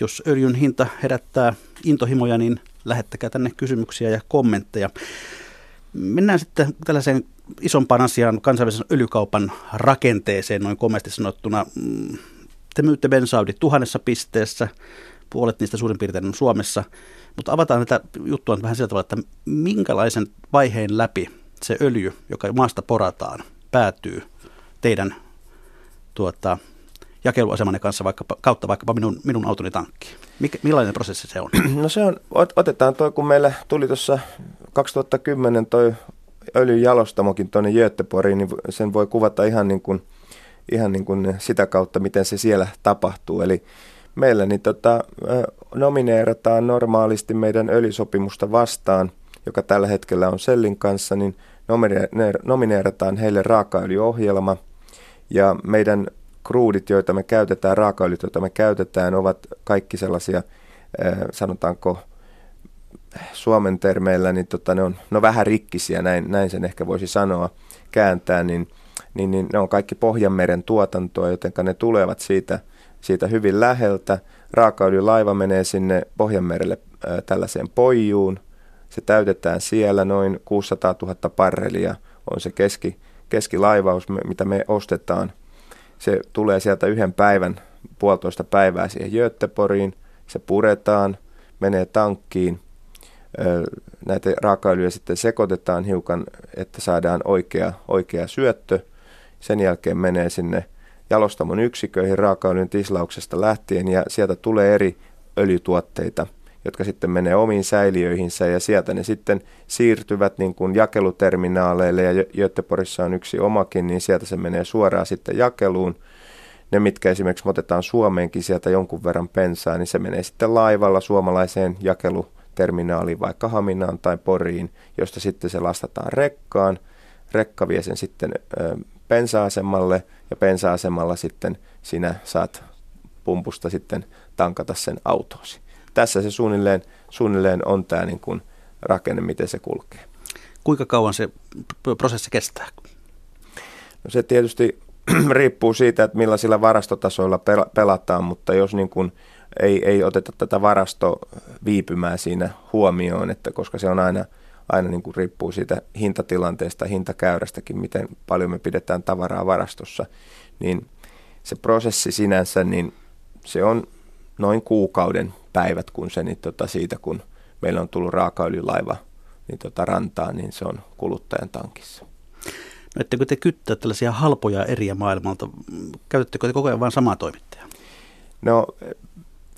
Jos öljyn hinta herättää intohimoja, niin lähettäkää tänne kysymyksiä ja kommentteja. Mennään sitten tällaiseen isompaan asiaan, kansainvälisen öljykaupan rakenteeseen, noin komeasti sanottuna. Mm, te myytte bensauди tuhannessa pisteessä, puolet niistä suurin piirtein on Suomessa, mutta avataan tätä juttua vähän sillä tavalla, että minkälaisen vaiheen läpi se öljy, joka maasta porataan, päätyy teidän tuota, jakeluasemanne kanssa vaikka, kautta vaikkapa minun, minun autoni tankkiin? Mikä, millainen prosessi se on? No se on, otetaan tuo, kun meillä tuli tuossa 2010 toi öljyjalostamokin tuonne Göteborgiin, niin sen voi kuvata ihan, niin kuin, ihan niin kuin sitä kautta, miten se siellä tapahtuu. Eli meillä niin tota, nomineerataan normaalisti meidän öljysopimusta vastaan, joka tällä hetkellä on Sellin kanssa, niin nomineerataan heille raakaöljyohjelma. Ja meidän kruudit, joita me käytetään, raakaöljyt, joita me käytetään, ovat kaikki sellaisia, sanotaanko Suomen termeillä, niin tota, ne on no vähän rikkisiä, näin, näin sen ehkä voisi sanoa, kääntää, niin, niin, niin ne on kaikki Pohjanmeren tuotantoa, joten ne tulevat siitä, siitä hyvin läheltä. Raakaöljylaiva menee sinne Pohjanmerelle tällaiseen poijuun, se täytetään siellä noin 600 000 parrelia, on se keski, keskilaivaus, mitä me ostetaan. Se tulee sieltä yhden päivän, puolitoista päivää siihen Göteborgiin, se puretaan, menee tankkiin, näitä raakaöljyjä sitten sekoitetaan hiukan, että saadaan oikea, oikea syöttö. Sen jälkeen menee sinne jalostamon yksiköihin raakaöljyn tislauksesta lähtien ja sieltä tulee eri öljytuotteita, jotka sitten menee omiin säiliöihinsä ja sieltä ne sitten siirtyvät niin kuin jakeluterminaaleille ja Göteborgissa on yksi omakin, niin sieltä se menee suoraan sitten jakeluun. Ne, mitkä esimerkiksi otetaan Suomeenkin sieltä jonkun verran pensaa, niin se menee sitten laivalla suomalaiseen jakelu terminaaliin, vaikka Haminaan tai Poriin, josta sitten se lastataan rekkaan. Rekka vie sen sitten ö, pensa-asemalle ja pensa-asemalla sitten sinä saat pumpusta sitten tankata sen autoosi. Tässä se suunnilleen, suunnilleen on tämä niin kuin rakenne, miten se kulkee. Kuinka kauan se prosessi kestää? No se tietysti riippuu siitä, että millaisilla varastotasoilla pelataan, mutta jos niin kuin ei, ei oteta tätä varastoviipymää siinä huomioon, että koska se on aina, aina niin kuin riippuu siitä hintatilanteesta, hintakäyrästäkin, miten paljon me pidetään tavaraa varastossa, niin se prosessi sinänsä, niin se on noin kuukauden päivät, kun se niin tota siitä, kun meillä on tullut raakaöljylaiva niin tota rantaan, niin se on kuluttajan tankissa. No ettekö te kyttää tällaisia halpoja eriä maailmalta? Käytättekö te koko ajan vain samaa toimittajaa? No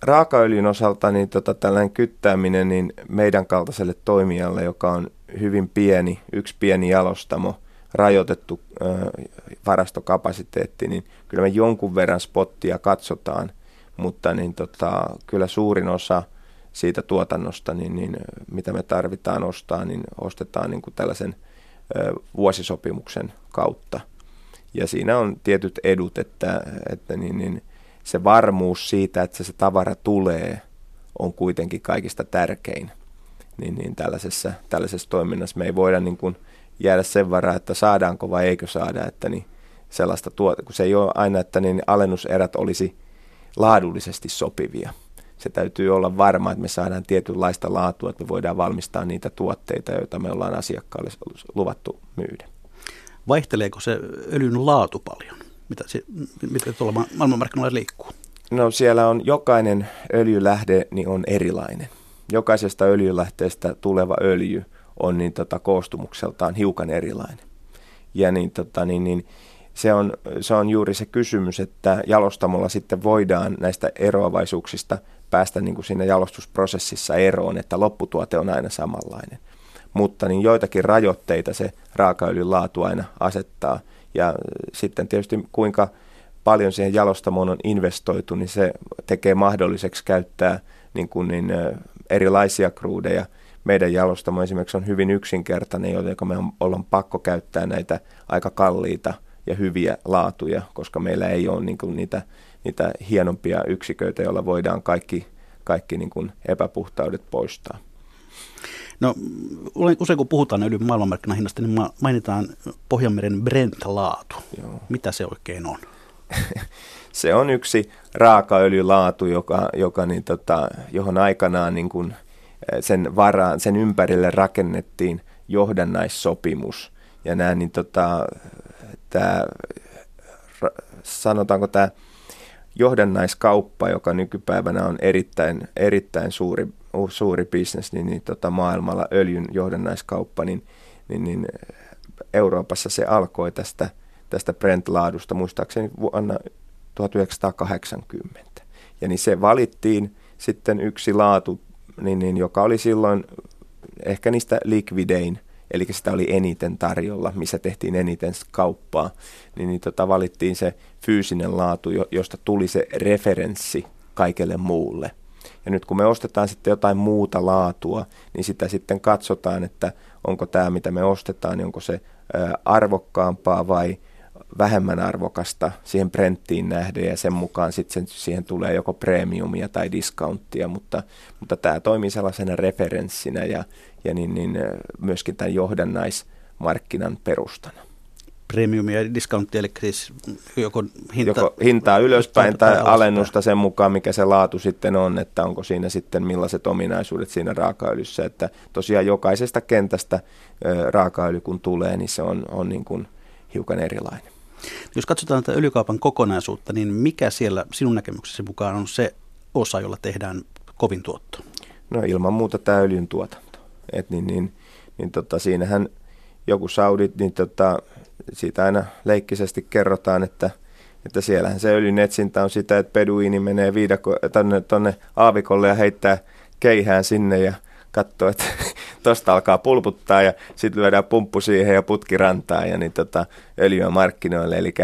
raakaöljyn osalta niin tota, tällainen kyttääminen niin meidän kaltaiselle toimijalle, joka on hyvin pieni, yksi pieni jalostamo, rajoitettu ö, varastokapasiteetti, niin kyllä me jonkun verran spottia katsotaan, mutta niin tota, kyllä suurin osa siitä tuotannosta, niin, niin, mitä me tarvitaan ostaa, niin ostetaan niin kuin tällaisen ö, vuosisopimuksen kautta. Ja siinä on tietyt edut, että, että niin, niin, se varmuus siitä, että se tavara tulee, on kuitenkin kaikista tärkein. Niin, niin tällaisessa, tällaisessa toiminnassa me ei voida niin kuin jäädä sen varaa, että saadaanko vai eikö saada, että niin sellaista tuota, kun se ei ole aina, että niin alennuserät olisi laadullisesti sopivia. Se täytyy olla varma, että me saadaan tietynlaista laatua, että me voidaan valmistaa niitä tuotteita, joita me ollaan asiakkaalle luvattu myydä. Vaihteleeko se öljyn laatu paljon? Mitä, mitä tuolla maailmanmarkkinoilla liikkuu? No siellä on jokainen öljylähde niin on erilainen. Jokaisesta öljylähteestä tuleva öljy on niin tota, koostumukseltaan hiukan erilainen. Ja niin, tota, niin, niin, se, on, se on juuri se kysymys, että jalostamolla sitten voidaan näistä eroavaisuuksista päästä niin kuin siinä jalostusprosessissa eroon, että lopputuote on aina samanlainen. Mutta niin joitakin rajoitteita se raakaöljyn laatu aina asettaa. Ja sitten tietysti kuinka paljon siihen jalostamoon on investoitu, niin se tekee mahdolliseksi käyttää niin kuin niin, erilaisia kruudeja. Meidän jalostamo esimerkiksi on hyvin yksinkertainen, joten me ollaan pakko käyttää näitä aika kalliita ja hyviä laatuja, koska meillä ei ole niin kuin niitä, niitä hienompia yksiköitä, joilla voidaan kaikki, kaikki niin kuin epäpuhtaudet poistaa. No usein kun puhutaan öljyn maailmanmarkkinahinnasta, niin mainitaan Pohjanmeren Brent-laatu. Joo. Mitä se oikein on? se on yksi raakaöljylaatu, joka, joka niin tota, johon aikanaan niin kuin eh, sen varaan, sen ympärille rakennettiin johdannaissopimus. Ja nämä, niin tota, tämä, sanotaanko tämä johdannaiskauppa, joka nykypäivänä on erittäin, erittäin suuri, suuri bisnes niin, niin tota, maailmalla, öljyn johdannaiskauppa, niin, niin, niin Euroopassa se alkoi tästä – tästä Brent-laadusta muistaakseni vuonna 1980. Ja niin se valittiin sitten yksi laatu, niin, niin, joka oli silloin ehkä niistä likvidein, eli sitä oli eniten tarjolla, missä tehtiin eniten kauppaa, niin, niin tota, valittiin se fyysinen laatu, josta tuli se referenssi kaikelle muulle. Ja nyt kun me ostetaan sitten jotain muuta laatua, niin sitä sitten katsotaan, että onko tämä, mitä me ostetaan, niin onko se arvokkaampaa vai vähemmän arvokasta siihen Brenttiin nähden ja sen mukaan sitten siihen tulee joko premiumia tai discounttia, mutta, mutta tämä toimii sellaisena referenssinä ja, ja niin, niin myöskin tämän johdannaismarkkinan perustana. Premiumia ja discounttia, eli siis joko, hinta, joko hintaa ylöspäin tai, tai alennusta sen mukaan, mikä se laatu sitten on, että onko siinä sitten millaiset ominaisuudet siinä raakaöljyssä, että tosiaan jokaisesta kentästä raakaöljy kun tulee, niin se on, on niin kuin hiukan erilainen. Jos katsotaan tätä öljykaupan kokonaisuutta, niin mikä siellä sinun näkemyksesi mukaan on se osa, jolla tehdään kovin tuotto? No ilman muuta tämä öljyn tuotanto. Et niin, niin, niin tota, siinähän joku Saudit, niin tota, siitä aina leikkisesti kerrotaan, että, että siellähän se öljyn etsintä on sitä, että peduini menee viidako, tonne, tonne aavikolle ja heittää keihään sinne ja katsoo, että tosta alkaa pulputtaa ja sitten lyödään pumppu siihen ja putki rantaa ja niin tota, öljyä markkinoille. Eli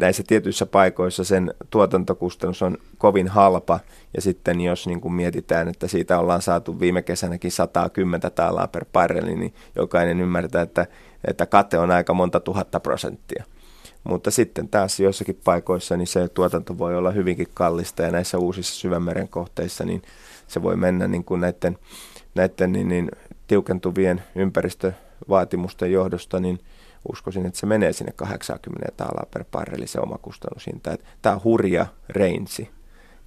näissä tietyissä paikoissa sen tuotantokustannus on kovin halpa ja sitten jos niin kuin mietitään, että siitä ollaan saatu viime kesänäkin 110 taalaa per barreli, niin jokainen ymmärtää, että, että kate on aika monta tuhatta prosenttia. Mutta sitten taas joissakin paikoissa niin se tuotanto voi olla hyvinkin kallista ja näissä uusissa syvämeren kohteissa niin se voi mennä niin kuin näiden, näiden niin, niin tiukentuvien ympäristövaatimusten johdosta, niin uskoisin, että se menee sinne 80 taalaa per barreli se oma kustannushinta. Tämä on hurja range.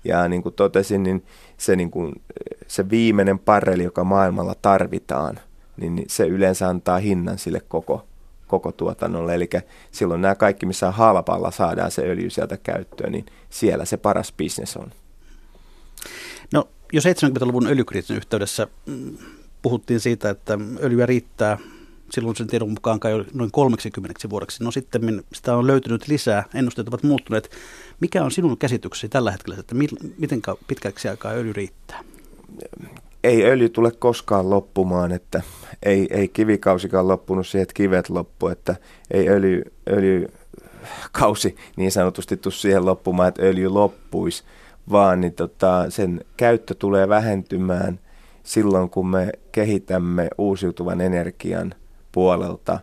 Ja niin kuin totesin, niin se, niin kuin, se viimeinen barreli, joka maailmalla tarvitaan, niin se yleensä antaa hinnan sille koko, koko tuotannolle. Eli silloin nämä kaikki, missä halpalla saadaan se öljy sieltä käyttöön, niin siellä se paras bisnes on. No, jo 70-luvun öljykriisin yhteydessä mm, puhuttiin siitä, että öljyä riittää silloin sen tiedon mukaan kai noin 30 vuodeksi. No sitten sitä on löytynyt lisää, ennusteet ovat muuttuneet. Mikä on sinun käsityksesi tällä hetkellä, että miten pitkäksi aikaa öljy riittää? Ei öljy tule koskaan loppumaan, että ei, ei kivikausikaan loppunut siihen, että kivet loppu, että ei öljy, öljykausi niin sanotusti tule siihen loppumaan, että öljy loppuisi, vaan niin tota, sen käyttö tulee vähentymään – silloin, kun me kehitämme uusiutuvan energian puolelta äh,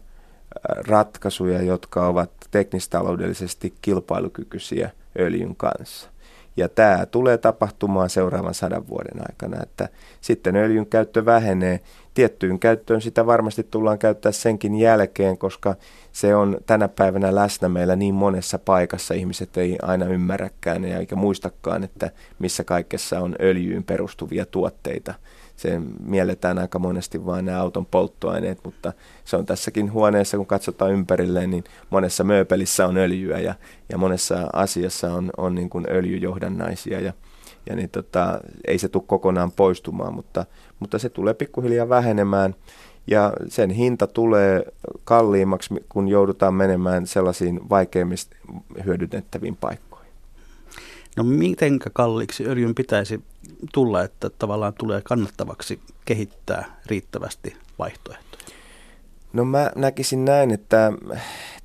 ratkaisuja, jotka ovat teknistaloudellisesti kilpailukykyisiä öljyn kanssa. Ja tämä tulee tapahtumaan seuraavan sadan vuoden aikana, että sitten öljyn käyttö vähenee. tiettyyn käyttöön sitä varmasti tullaan käyttää senkin jälkeen, koska se on tänä päivänä läsnä meillä niin monessa paikassa. Ihmiset ei aina ymmärräkään eikä muistakaan, että missä kaikessa on öljyyn perustuvia tuotteita. Se mielletään aika monesti vain nämä auton polttoaineet, mutta se on tässäkin huoneessa, kun katsotaan ympärilleen, niin monessa mööpelissä on öljyä ja, ja monessa asiassa on, on niin kuin öljyjohdannaisia ja, ja niin tota, ei se tule kokonaan poistumaan, mutta, mutta se tulee pikkuhiljaa vähenemään ja sen hinta tulee kalliimmaksi, kun joudutaan menemään sellaisiin vaikeimmista hyödynnettäviin paikkoihin. No miten kalliiksi öljyn pitäisi tulla, että tavallaan tulee kannattavaksi kehittää riittävästi vaihtoehtoja? No mä näkisin näin, että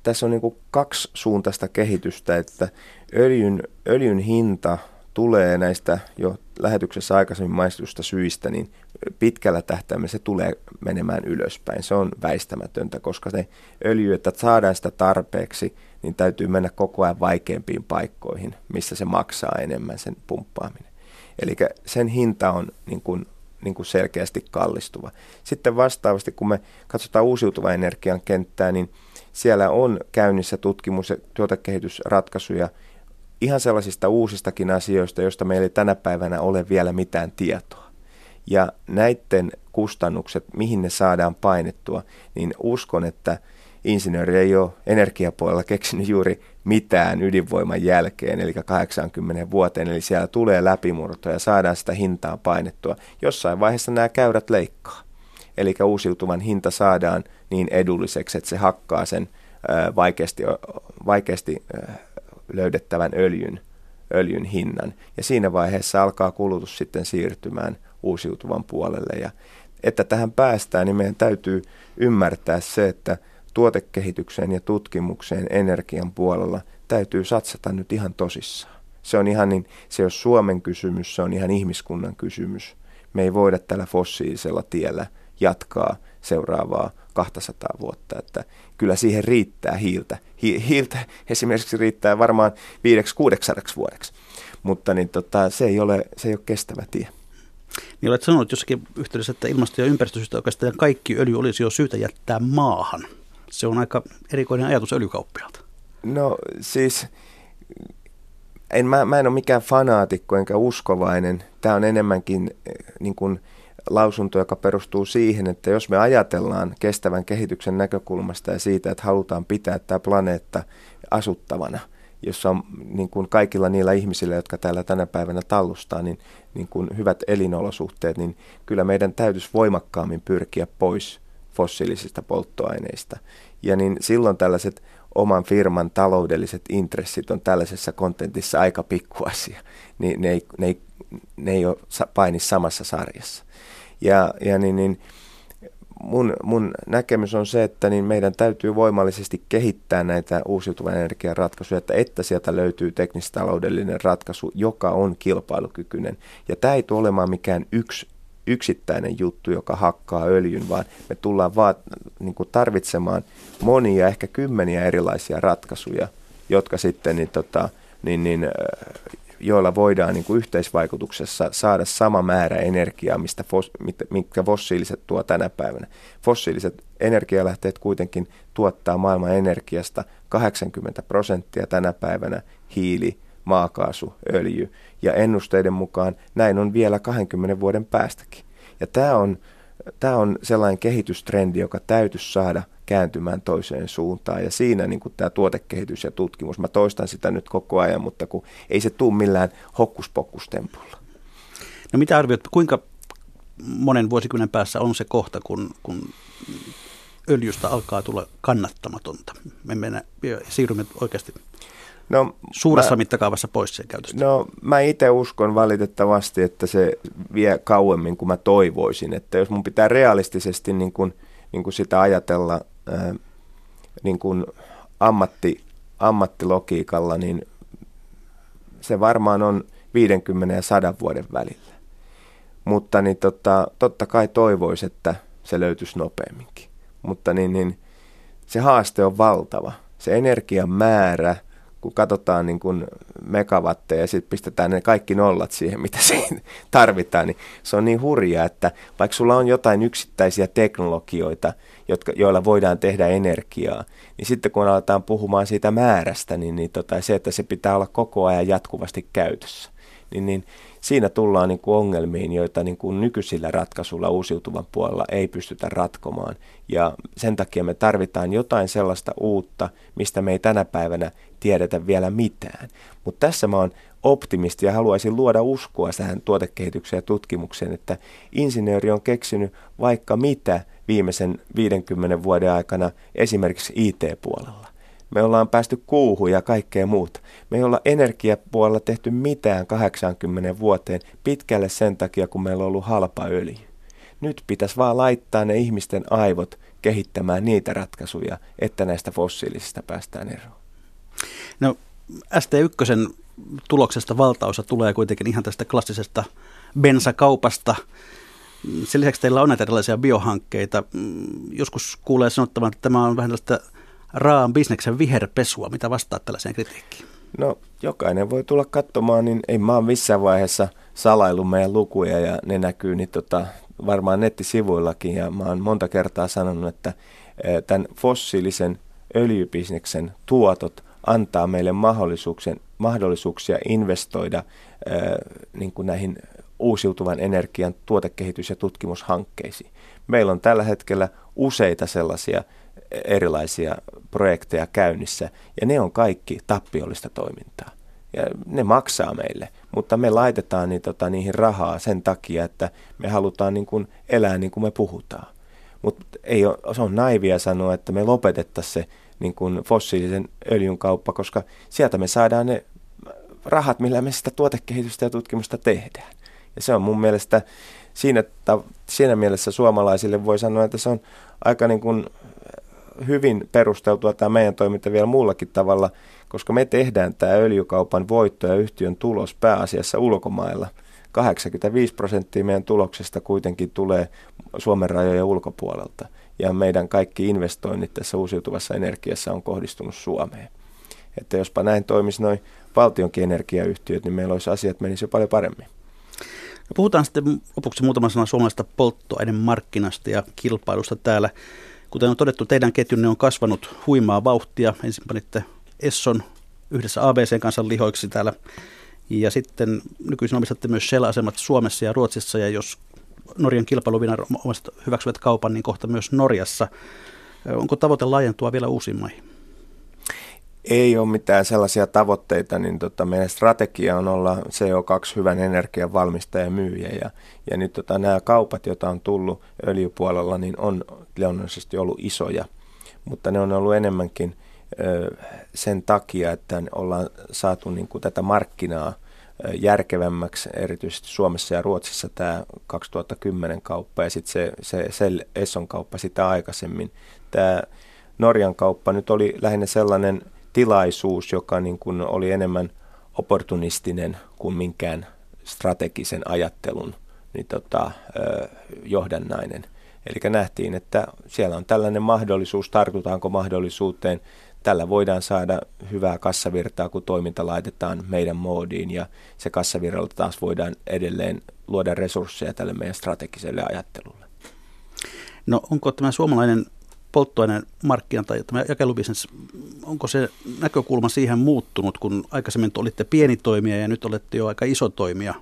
tässä on niin kaksi suuntaista kehitystä, että öljyn, öljyn hinta tulee näistä jo lähetyksessä aikaisemmin maistusta syistä, niin pitkällä tähtäimellä se tulee menemään ylöspäin. Se on väistämätöntä, koska se öljy, että saadaan sitä tarpeeksi, niin täytyy mennä koko ajan vaikeampiin paikkoihin, missä se maksaa enemmän sen pumppaaminen. Eli sen hinta on niin kuin, niin kuin selkeästi kallistuva. Sitten vastaavasti, kun me katsotaan uusiutuvan energian kenttää, niin siellä on käynnissä tutkimus- ja tuotekehitysratkaisuja ihan sellaisista uusistakin asioista, joista meillä ei tänä päivänä ole vielä mitään tietoa. Ja näiden kustannukset, mihin ne saadaan painettua, niin uskon, että insinööri ei ole energiapuolella keksinyt juuri mitään ydinvoiman jälkeen, eli 80 vuoteen, eli siellä tulee läpimurto ja saadaan sitä hintaa painettua. Jossain vaiheessa nämä käyrät leikkaa, eli uusiutuvan hinta saadaan niin edulliseksi, että se hakkaa sen vaikeasti, vaikeasti löydettävän öljyn, öljyn hinnan. Ja siinä vaiheessa alkaa kulutus sitten siirtymään uusiutuvan puolelle. Ja että tähän päästään, niin meidän täytyy ymmärtää se, että – tuotekehitykseen ja tutkimukseen energian puolella täytyy satsata nyt ihan tosissaan. Se on ihan niin, se on Suomen kysymys, se on ihan ihmiskunnan kysymys. Me ei voida tällä fossiilisella tiellä jatkaa seuraavaa 200 vuotta, että kyllä siihen riittää hiiltä. Hi- hiiltä esimerkiksi riittää varmaan 5-600 vuodeksi, mutta niin tota, se, ei ole, se ei ole kestävä tie. Niin olet sanonut jossakin yhteydessä, että ilmasto- ja ympäristösyistä oikeastaan kaikki öljy olisi jo syytä jättää maahan. Se on aika erikoinen ajatus öljykauppialta. No siis, en, mä, mä en ole mikään fanaatikko enkä uskovainen. Tämä on enemmänkin eh, niin kuin lausunto, joka perustuu siihen, että jos me ajatellaan kestävän kehityksen näkökulmasta ja siitä, että halutaan pitää tämä planeetta asuttavana, jossa on niin kuin kaikilla niillä ihmisillä, jotka täällä tänä päivänä tallustaa, niin, niin kuin hyvät elinolosuhteet, niin kyllä meidän täytyisi voimakkaammin pyrkiä pois fossiilisista polttoaineista. Ja niin silloin tällaiset oman firman taloudelliset intressit on tällaisessa kontentissa aika pikkuasia. Niin ne ne ne ei ole paini samassa sarjassa. Ja, ja niin, niin mun, mun näkemys on se, että niin meidän täytyy voimallisesti kehittää näitä uusiutuvan energian ratkaisuja, että, että sieltä löytyy teknistaloudellinen ratkaisu, joka on kilpailukykyinen. Ja tämä ei tule olemaan mikään yksi yksittäinen juttu, joka hakkaa öljyn, vaan me tullaan vaan niin kuin tarvitsemaan monia, ehkä kymmeniä erilaisia ratkaisuja, jotka sitten niin, tota, niin, niin, joilla voidaan niin kuin yhteisvaikutuksessa saada sama määrä energiaa, mistä fos, mitkä fossiiliset tuo tänä päivänä. Fossiiliset energialähteet kuitenkin tuottaa maailman energiasta 80 prosenttia tänä päivänä hiili, maakaasu, öljy. Ja ennusteiden mukaan näin on vielä 20 vuoden päästäkin. Ja tämä on, tämä on sellainen kehitystrendi, joka täytyisi saada kääntymään toiseen suuntaan. Ja siinä niin kuin tämä tuotekehitys ja tutkimus, mä toistan sitä nyt koko ajan, mutta kun ei se tule millään hokkuspokkustempulla. No mitä arvioit, kuinka monen vuosikymmenen päässä on se kohta, kun, kun öljystä alkaa tulla kannattamatonta? Me mennä, siirrymme oikeasti No, suuressa mä, mittakaavassa pois sen käytöstä? No mä itse uskon valitettavasti, että se vie kauemmin kuin mä toivoisin. Että jos mun pitää realistisesti niin kuin, niin kuin sitä ajatella ää, niin kuin ammatti, ammattilogiikalla, niin se varmaan on 50 ja 100 vuoden välillä. Mutta niin tota, totta kai toivoisi, että se löytyisi nopeamminkin. Mutta niin, niin, se haaste on valtava. Se energian määrä – kun katsotaan niin kuin megawatteja ja sitten pistetään ne kaikki nollat siihen, mitä siinä tarvitaan, niin se on niin hurjaa, että vaikka sulla on jotain yksittäisiä teknologioita, jotka, joilla voidaan tehdä energiaa, niin sitten kun aletaan puhumaan siitä määrästä, niin, niin tota, se, että se pitää olla koko ajan jatkuvasti käytössä, niin, niin siinä tullaan niin kuin ongelmiin, joita niin kuin nykyisillä ratkaisuilla uusiutuvan puolella ei pystytä ratkomaan. Ja sen takia me tarvitaan jotain sellaista uutta, mistä me ei tänä päivänä tiedetä vielä mitään. Mutta tässä mä oon optimisti ja haluaisin luoda uskoa tähän tuotekehitykseen ja tutkimukseen, että insinööri on keksinyt vaikka mitä viimeisen 50 vuoden aikana esimerkiksi IT-puolella. Me ollaan päästy kuuhun ja kaikkea muuta. Me ei olla energiapuolella tehty mitään 80 vuoteen pitkälle sen takia, kun meillä on ollut halpa öljy. Nyt pitäisi vaan laittaa ne ihmisten aivot kehittämään niitä ratkaisuja, että näistä fossiilisista päästään eroon. No ST1 tuloksesta valtaosa tulee kuitenkin ihan tästä klassisesta bensakaupasta. Sen lisäksi teillä on näitä erilaisia biohankkeita. Joskus kuulee sanottavan, että tämä on vähän tällaista raan bisneksen viherpesua. Mitä vastaat tällaiseen kritiikkiin? No jokainen voi tulla katsomaan, niin ei mä ole missään vaiheessa salailu meidän lukuja ja ne näkyy niin tota, varmaan nettisivuillakin ja mä oon monta kertaa sanonut, että eh, tämän fossiilisen öljybisneksen tuotot antaa meille mahdollisuuksia, mahdollisuuksia investoida eh, niin kuin näihin uusiutuvan energian tuotekehitys- ja tutkimushankkeisiin. Meillä on tällä hetkellä useita sellaisia erilaisia projekteja käynnissä, ja ne on kaikki tappiollista toimintaa. Ja ne maksaa meille, mutta me laitetaan niin, tota, niihin rahaa sen takia, että me halutaan niin kuin elää niin kuin me puhutaan. Mutta ei ole, se on naivia sanoa, että me lopetettaisiin se niin kuin fossiilisen öljyn kauppa, koska sieltä me saadaan ne rahat, millä me sitä tuotekehitystä ja tutkimusta tehdään. Ja se on mun mielestä siinä, siinä mielessä suomalaisille voi sanoa, että se on aika niin kuin hyvin perusteltua tämä meidän toiminta vielä muullakin tavalla, koska me tehdään tämä öljykaupan voitto ja yhtiön tulos pääasiassa ulkomailla. 85 prosenttia meidän tuloksesta kuitenkin tulee Suomen rajojen ulkopuolelta ja meidän kaikki investoinnit tässä uusiutuvassa energiassa on kohdistunut Suomeen. Että jospa näin toimisi noin valtionkin energiayhtiöt, niin meillä olisi asiat menisi jo paljon paremmin. Puhutaan sitten lopuksi muutama sana suomalaisesta polttoainemarkkinasta ja kilpailusta täällä. Kuten on todettu, teidän ketjunne on kasvanut huimaa vauhtia. Ensin panitte Esson yhdessä ABC kanssa lihoiksi täällä. Ja sitten nykyisin omistatte myös Shell-asemat Suomessa ja Ruotsissa. Ja jos Norjan kilpailuviranomaiset hyväksyvät kaupan, niin kohta myös Norjassa. Onko tavoite laajentua vielä uusiin maihin? Ei ole mitään sellaisia tavoitteita, niin tota, meidän strategia on olla CO2 hyvän energian valmistaja ja myyjä. Ja, ja nyt tota, nämä kaupat, joita on tullut öljypuolella, niin on luonnollisesti ollut isoja, mutta ne on ollut enemmänkin ö, sen takia, että ollaan saatu niin kuin, tätä markkinaa järkevämmäksi, erityisesti Suomessa ja Ruotsissa tämä 2010 kauppa ja sitten se, se, se Esson kauppa sitä aikaisemmin. Tämä Norjan kauppa nyt oli lähinnä sellainen tilaisuus, joka niin kuin oli enemmän opportunistinen kuin minkään strategisen ajattelun niin tota, johdannainen. Eli nähtiin, että siellä on tällainen mahdollisuus, tartutaanko mahdollisuuteen. Tällä voidaan saada hyvää kassavirtaa, kun toiminta laitetaan meidän moodiin ja se kassavirralla taas voidaan edelleen luoda resursseja tälle meidän strategiselle ajattelulle. No onko tämä suomalainen polttoaineen markkina tai tämä jakelubisnes, onko se näkökulma siihen muuttunut, kun aikaisemmin olitte pieni toimija ja nyt olette jo aika iso toimija?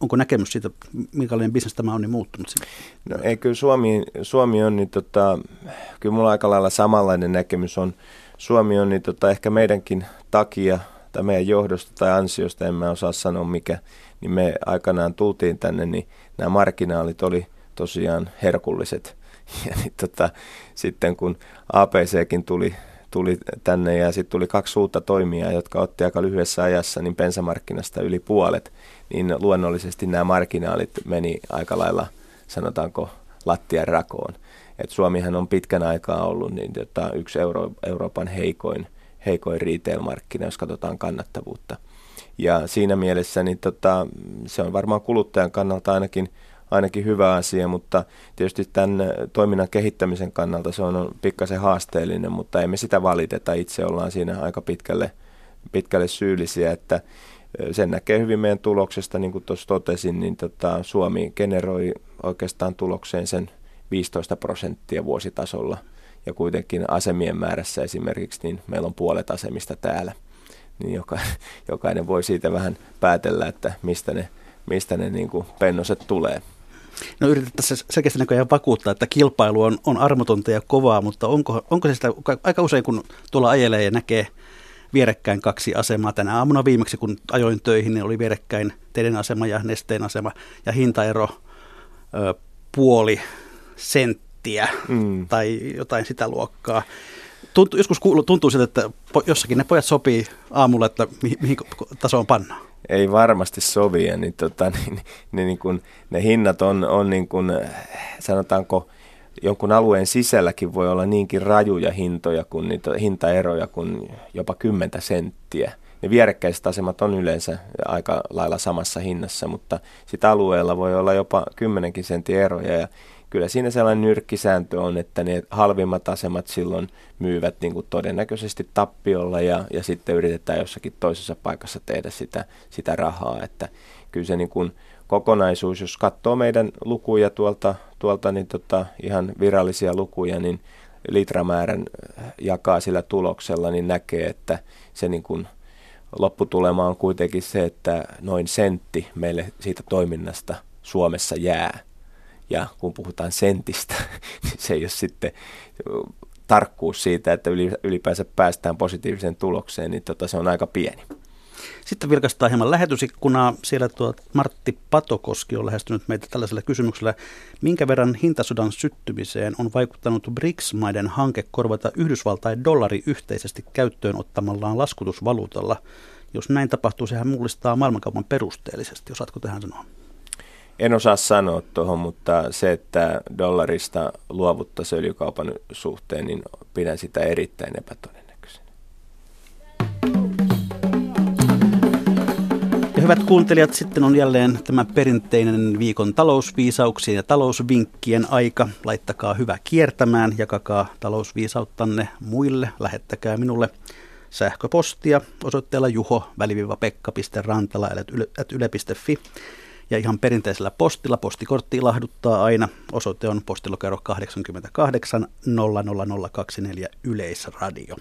Onko näkemys siitä, minkälainen bisnes tämä on, niin muuttunut? No ei, kyllä Suomi, Suomi on, niin tota, kyllä mulla aika lailla samanlainen näkemys on. Suomi on niin tota, ehkä meidänkin takia tai meidän johdosta tai ansiosta, en mä osaa sanoa mikä, niin me aikanaan tultiin tänne, niin nämä marginaalit oli tosiaan herkulliset – Ja niin tota, sitten kun APCkin tuli, tuli tänne ja sitten tuli kaksi uutta toimijaa, jotka otti aika lyhyessä ajassa niin bensamarkkinasta yli puolet, niin luonnollisesti nämä marginaalit meni aika lailla, sanotaanko, lattian rakoon. Et Suomihan on pitkän aikaa ollut niin tota, yksi Euro, Euroopan heikoin, heikoin retail-markkina, jos katsotaan kannattavuutta. Ja siinä mielessä niin tota, se on varmaan kuluttajan kannalta ainakin – ainakin hyvä asia, mutta tietysti tämän toiminnan kehittämisen kannalta se on pikkasen haasteellinen, mutta emme sitä valiteta. Itse ollaan siinä aika pitkälle pitkälle syyllisiä, että sen näkee hyvin meidän tuloksesta, niin kuin tuossa totesin, niin tota, Suomi generoi oikeastaan tulokseen sen 15 prosenttia vuositasolla. Ja kuitenkin asemien määrässä esimerkiksi, niin meillä on puolet asemista täällä. Niin joka, jokainen voi siitä vähän päätellä, että mistä ne, mistä ne niin kuin pennoset tulee. No yritettäisiin selkeästi näköjään vakuuttaa, että kilpailu on, on armotonta ja kovaa, mutta onko, onko se sitä, aika usein kun tuolla ajelee ja näkee vierekkäin kaksi asemaa. Tänä aamuna viimeksi, kun ajoin töihin, niin oli vierekkäin teidän asema ja nesteen asema ja hintaero ö, puoli senttiä mm. tai jotain sitä luokkaa. Tuntuu, joskus tuntuu siltä, että jossakin ne pojat sopii aamulla, että mihin, mihin tasoon pannaan ei varmasti sovi. Ja niin, tota, niin, niin, niin kun, ne hinnat on, on niin kun, sanotaanko, jonkun alueen sisälläkin voi olla niinkin rajuja hintoja kuin niitä hintaeroja kuin jopa 10 senttiä. Ne vierekkäiset asemat on yleensä aika lailla samassa hinnassa, mutta sitä alueella voi olla jopa 10 sentin eroja. Ja kyllä siinä sellainen nyrkkisääntö on, että ne halvimmat asemat silloin myyvät niin kuin todennäköisesti tappiolla ja, ja sitten yritetään jossakin toisessa paikassa tehdä sitä, sitä rahaa. Että kyllä se niin kuin kokonaisuus, jos katsoo meidän lukuja tuolta, tuolta niin tota, ihan virallisia lukuja, niin litramäärän jakaa sillä tuloksella, niin näkee, että se niin kuin lopputulema on kuitenkin se, että noin sentti meille siitä toiminnasta Suomessa jää ja kun puhutaan sentistä, niin se ei ole sitten tarkkuus siitä, että ylipäänsä päästään positiiviseen tulokseen, niin tota, se on aika pieni. Sitten vilkaistaan hieman lähetysikkunaa. Siellä tuo Martti Patokoski on lähestynyt meitä tällaisella kysymyksellä. Minkä verran hintasodan syttymiseen on vaikuttanut BRICS-maiden hanke korvata Yhdysvaltain dollari yhteisesti käyttöön ottamallaan laskutusvaluutalla? Jos näin tapahtuu, sehän mullistaa maailmankaupan perusteellisesti. Osaatko tähän sanoa? En osaa sanoa tuohon, mutta se, että dollarista luovuttaisiin öljykaupan suhteen, niin pidän sitä erittäin epätodennäköisenä. Ja hyvät kuuntelijat, sitten on jälleen tämä perinteinen viikon talousviisauksien ja talousvinkkien aika. Laittakaa hyvä kiertämään, jakakaa talousviisauttanne muille, lähettäkää minulle sähköpostia osoitteella juho-pekka.rantala.yle.fi ja ihan perinteisellä postilla. Postikortti ilahduttaa aina. Osoite on postilokero 88 00024 Yleisradio.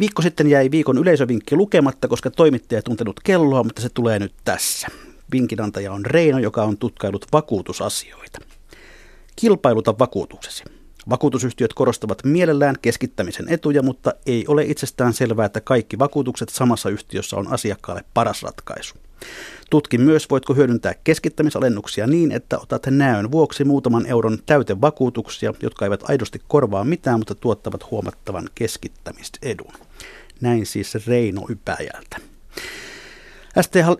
Viikko sitten jäi viikon yleisövinkki lukematta, koska toimittaja ei tuntenut kelloa, mutta se tulee nyt tässä. Vinkinantaja on Reino, joka on tutkailut vakuutusasioita. Kilpailuta vakuutuksesi. Vakuutusyhtiöt korostavat mielellään keskittämisen etuja, mutta ei ole itsestään selvää, että kaikki vakuutukset samassa yhtiössä on asiakkaalle paras ratkaisu. Tutki myös, voitko hyödyntää keskittämisalennuksia niin, että otat näön vuoksi muutaman euron täytevakuutuksia, jotka eivät aidosti korvaa mitään, mutta tuottavat huomattavan keskittämisedun. Näin siis Reino Ypäjältä.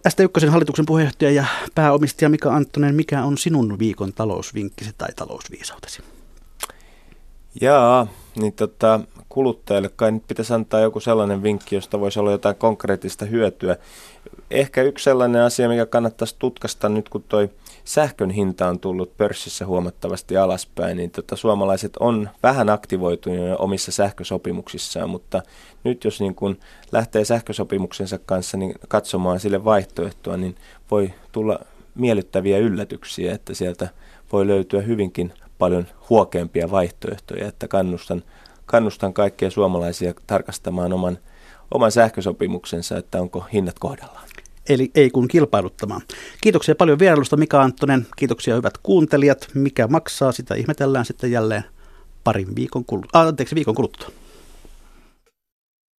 ST1 hallituksen puheenjohtaja ja pääomistaja Mika Anttonen, mikä on sinun viikon talousvinkkisi tai talousviisautesi? Jaa, niin tota, kuluttajalle kai nyt pitäisi antaa joku sellainen vinkki, josta voisi olla jotain konkreettista hyötyä. Ehkä yksi sellainen asia, mikä kannattaisi tutkasta nyt, kun toi sähkön hinta on tullut pörssissä huomattavasti alaspäin, niin tota, suomalaiset on vähän aktivoituneet omissa sähkösopimuksissaan, mutta nyt jos niin kun lähtee sähkösopimuksensa kanssa niin katsomaan sille vaihtoehtoa, niin voi tulla miellyttäviä yllätyksiä, että sieltä voi löytyä hyvinkin paljon huokeampia vaihtoehtoja, että kannustan, kannustan kaikkia suomalaisia tarkastamaan oman, oman sähkösopimuksensa, että onko hinnat kohdallaan. Eli ei kun kilpailuttamaan. Kiitoksia paljon vierailusta Mika Anttonen. Kiitoksia hyvät kuuntelijat. Mikä maksaa, sitä ihmetellään sitten jälleen parin viikon kuluttua. Anteeksi, viikon kuluttua.